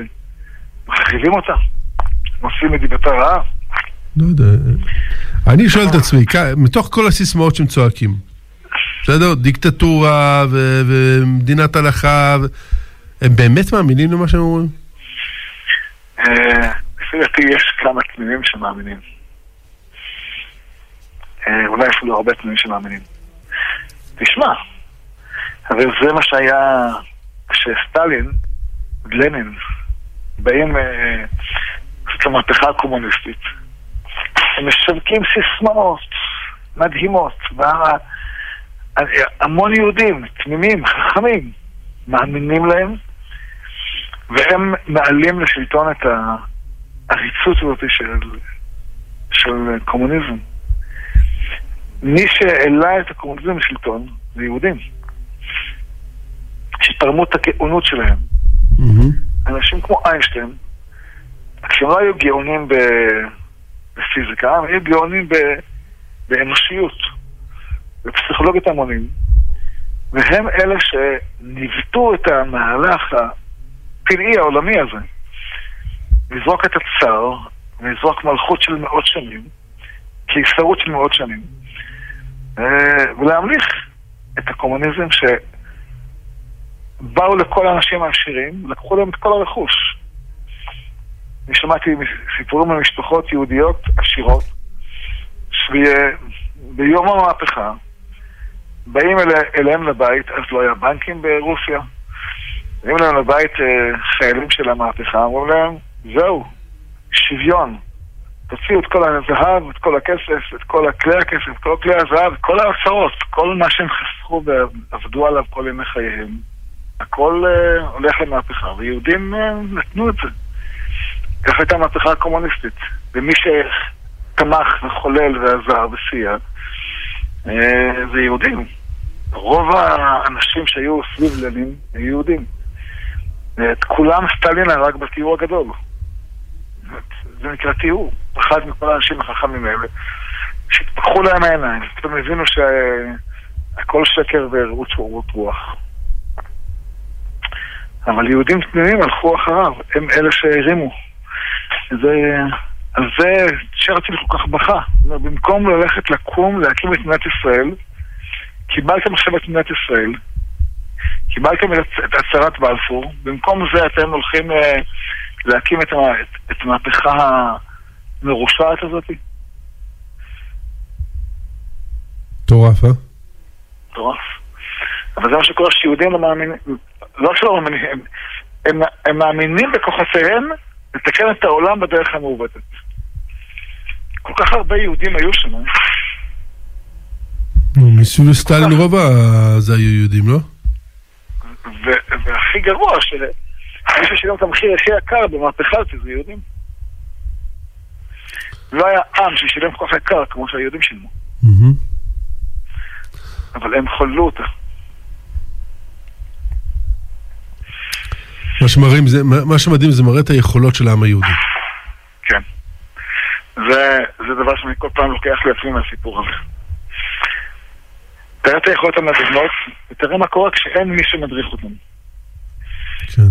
מחריבים אותה. עושים את דיבתה רעה. לא יודע. אני שואל את עצמי, מתוך כל הסיסמאות שהם צועקים, בסדר? דיקטטורה ו- ומדינת הלכה, ו- הם באמת מאמינים למה שהם אומרים? אה, לפי דעתי יש כמה תמימים שמאמינים. אה, אולי אפילו הרבה תמימים שמאמינים. תשמע, הרי זה מה שהיה כשסטלין, לנין, באים אה, לעשות את המהפכה הקומוניסטית. הם משווקים סיסמאות מדהימות, והמון יהודים, תמימים, חכמים, מאמינים להם, והם מעלים לשלטון את העריצות הזאת של, של קומוניזם. מי שהעלה את הקומוניזם לשלטון זה יהודים, שתרמו את הגאונות שלהם. מהמם. אנשים כמו איינשטיין, כשהם לא היו גאונים ב- בפיזיקה, הם גאונים ב- באנושיות, בפסיכולוגיית המונים, והם אלה שניווטו את המהלך הפלאי העולמי הזה, לזרוק את הצער ולזרוק מלכות של מאות שנים, קיסרות של מאות שנים, אה, ולהמליך את הקומוניזם שבאו לכל האנשים העשירים, לקחו להם את כל הרכוש. אני שמעתי סיפורים על משפחות יהודיות עשירות, שביום המהפכה באים אל, אליהם לבית, אז לא היה בנקים ברוסיה, באים אליהם לבית אה, חיילים של המהפכה, אמרו להם, זהו, שוויון. תוציאו את כל הזהב, את כל הכסף, את כל כלי הכסף, כל כלי הזהב, כל ההוצאות, כל מה שהם חסכו ועבדו עליו כל ימי חייהם. הכל uh, הולך למהפכה, ויהודים uh, נתנו את זה. ככה הייתה המהפכה הקומוניסטית. ומי שתמך וחולל ועזר וסייע, uh, זה יהודים. רוב האנשים שהיו סביב לנין היו יהודים. את כולם סטלין הרג בתיאור הגדול. זה נקרא תיאור. אחד מכל האנשים החכמים האלה, שהתפתחו להם העיניים, פתאום הבינו שהכל שקר ורעות רוח. אבל יהודים תמימים הלכו אחריו, הם אלה שהרימו. זה, על זה שרציל כל כך בכה. במקום ללכת לקום, להקים את מדינת ישראל, קיבלתם עכשיו את מדינת ישראל, קיבלתם את הצהרת בלפור, במקום זה אתם הולכים אה, להקים את, את, את המהפכה המרושעת הזאת? מטורף, אה? מטורף. אבל זה מה שקורה שיהודים לא מאמינים, לא שלא מאמינים, הם, הם, הם מאמינים בכוחותיהם לתקן את העולם בדרך המעוותת. כל כך הרבה יהודים היו שם. אה? מסוג סטלין רוב זה היו יהודים, לא? והכי גרוע, שמי ששילם את המחיר הכי יקר במהפכה הזאת זה יהודים. לא היה עם ששילם כל כך יקר כמו שהיהודים שילמו. אבל הם חוללו אותה. מה שמראים, זה, מה שמדהים זה מראה את היכולות של העם היהודי. כן. זה, זה דבר שאני כל פעם לוקח לעצמי מהסיפור הזה. תראה את היכולות המדהימות, ותראה מה קורה כשאין מי שמדריך אותם. כן.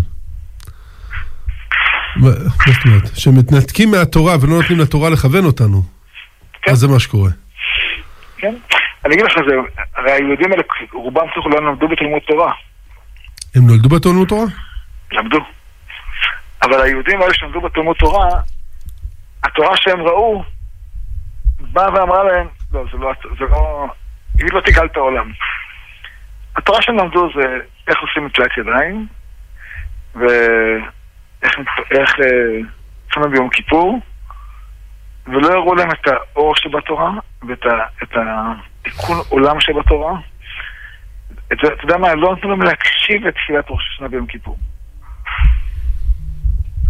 מה זאת אומרת? שמתנתקים מהתורה ולא נותנים לתורה לכוון אותנו. כן. אז זה מה שקורה. כן. אני אגיד לך, זה, הרי היהודים האלה, רובם צריך לא למדו בתלמוד תורה. הם נולדו בתלמוד תורה? למדו. אבל היהודים האלה שלמדו בתלמוד תורה, התורה שהם ראו, באה ואמרה להם, לא, זה לא, זה לא, היא לא תגאל את העולם. התורה שהם למדו זה איך עושים מטלת ידיים, ואיך איך, צומם ביום כיפור, ולא הראו להם את האור שבתורה, ואת ה, את התיקון עולם שבתורה. אתה יודע מה, לא נתנו להם להקשיב לתפילת ראש השנה ביום כיפור.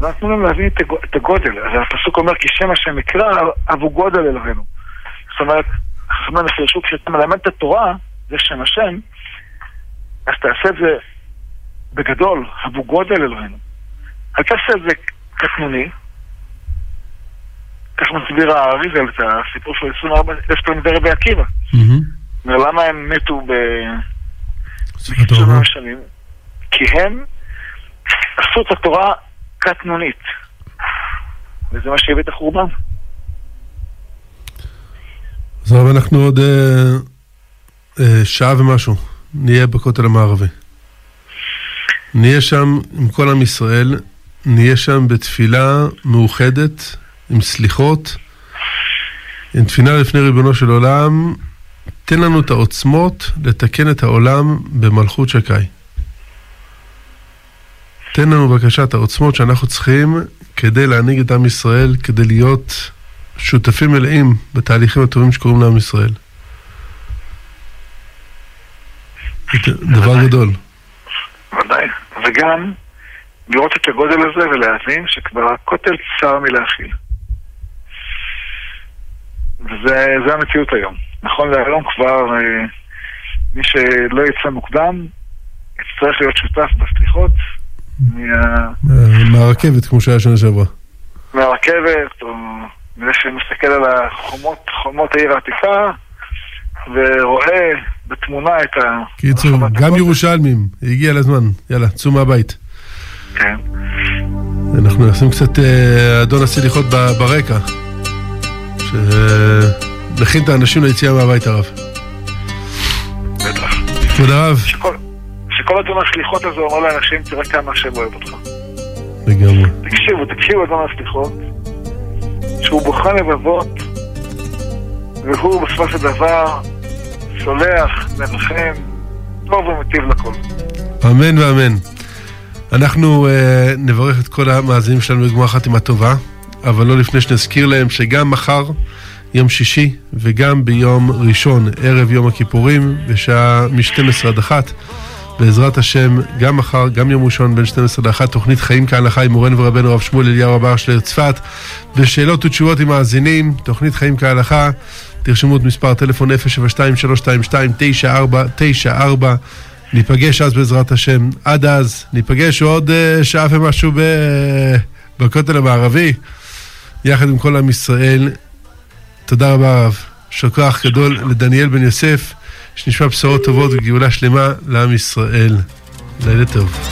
לא נתנו להם להבין את הגודל. אז הפסוק אומר, כי שם השם יקרא, אבו גודל אלוהינו. זאת אומרת, חכמים מפרשו, כשאתה מלמד את התורה, זה שם השם, אז תעשה את זה בגדול, אבו גודל אלוהינו. אל תעשה את זה קטנוני. כך מסביר האריזל את הסיפור של 24 אלף תלמידי רבי עקיבא. למה הם מתו ב... שנים? כי הם עשו את התורה קטנונית. וזה מה שהביא את החורבן. אז הרב, אנחנו עוד אה, אה, שעה ומשהו נהיה בכותל המערבי. נהיה שם עם כל עם ישראל, נהיה שם בתפילה מאוחדת, עם סליחות, עם תפילה לפני ריבונו של עולם, תן לנו את העוצמות לתקן את העולם במלכות שקי. תן לנו בבקשה את העוצמות שאנחנו צריכים כדי להנהיג את עם ישראל, כדי להיות שותפים מלאים בתהליכים הטובים שקורים לעם ישראל. דבר גדול. ודאי, וגם לראות את הגודל הזה ולהבין שכבר הכותל צר מלהכיל. וזה המציאות היום. נכון להיום כבר אה, מי שלא יצא מוקדם יצטרך להיות שותף בסליחות מהרכבת, כמו שהיה שנה שעברה. מהרכבת, או מזה שמסתכל על החומות, חומות העיר העתיקה, ורואה בתמונה את ה... קיצור, גם ירושלמים, הגיע לזמן, יאללה, צאו מהבית. כן. אנחנו נשים קצת אה, אדון הסליחות ברקע. שנכין את האנשים ליציאה מהבית הרב. בטח. תודה רב. שכל אדון הסליחות הזה אומר לאנשים, תראה כמה השם אוהב אותך. לגמרי. תקשיבו, תקשיבו אדון הסליחות, שהוא בוחן לבבות, והוא בסופו של דבר סולח, מרחם, טוב ומטיב לכל. אמן ואמן. אנחנו uh, נברך את כל המאזינים שלנו בגמר חתימה טובה, אבל לא לפני שנזכיר להם שגם מחר, יום שישי, וגם ביום ראשון, ערב יום הכיפורים, בשעה מ-12 עד 1, בעזרת השם, גם מחר, גם יום ראשון בין 12 ל-1, תוכנית חיים כהלכה עם מורנו ורבנו הרב שמואל אליהו רב ארשלר צפת, ושאלות ותשובות עם מאזינים, תוכנית חיים כהלכה, תרשמו את מספר טלפון 072-322-9494, ניפגש אז בעזרת השם. עד אז, ניפגש עוד uh, שעה ומשהו ב... בכותל המערבי. יחד עם כל עם ישראל. תודה רבה הרב. יישר כוח גדול לדניאל בן יוסף, שנשמע בשורות טובות וגאולה שלמה לעם ישראל. לילה טוב.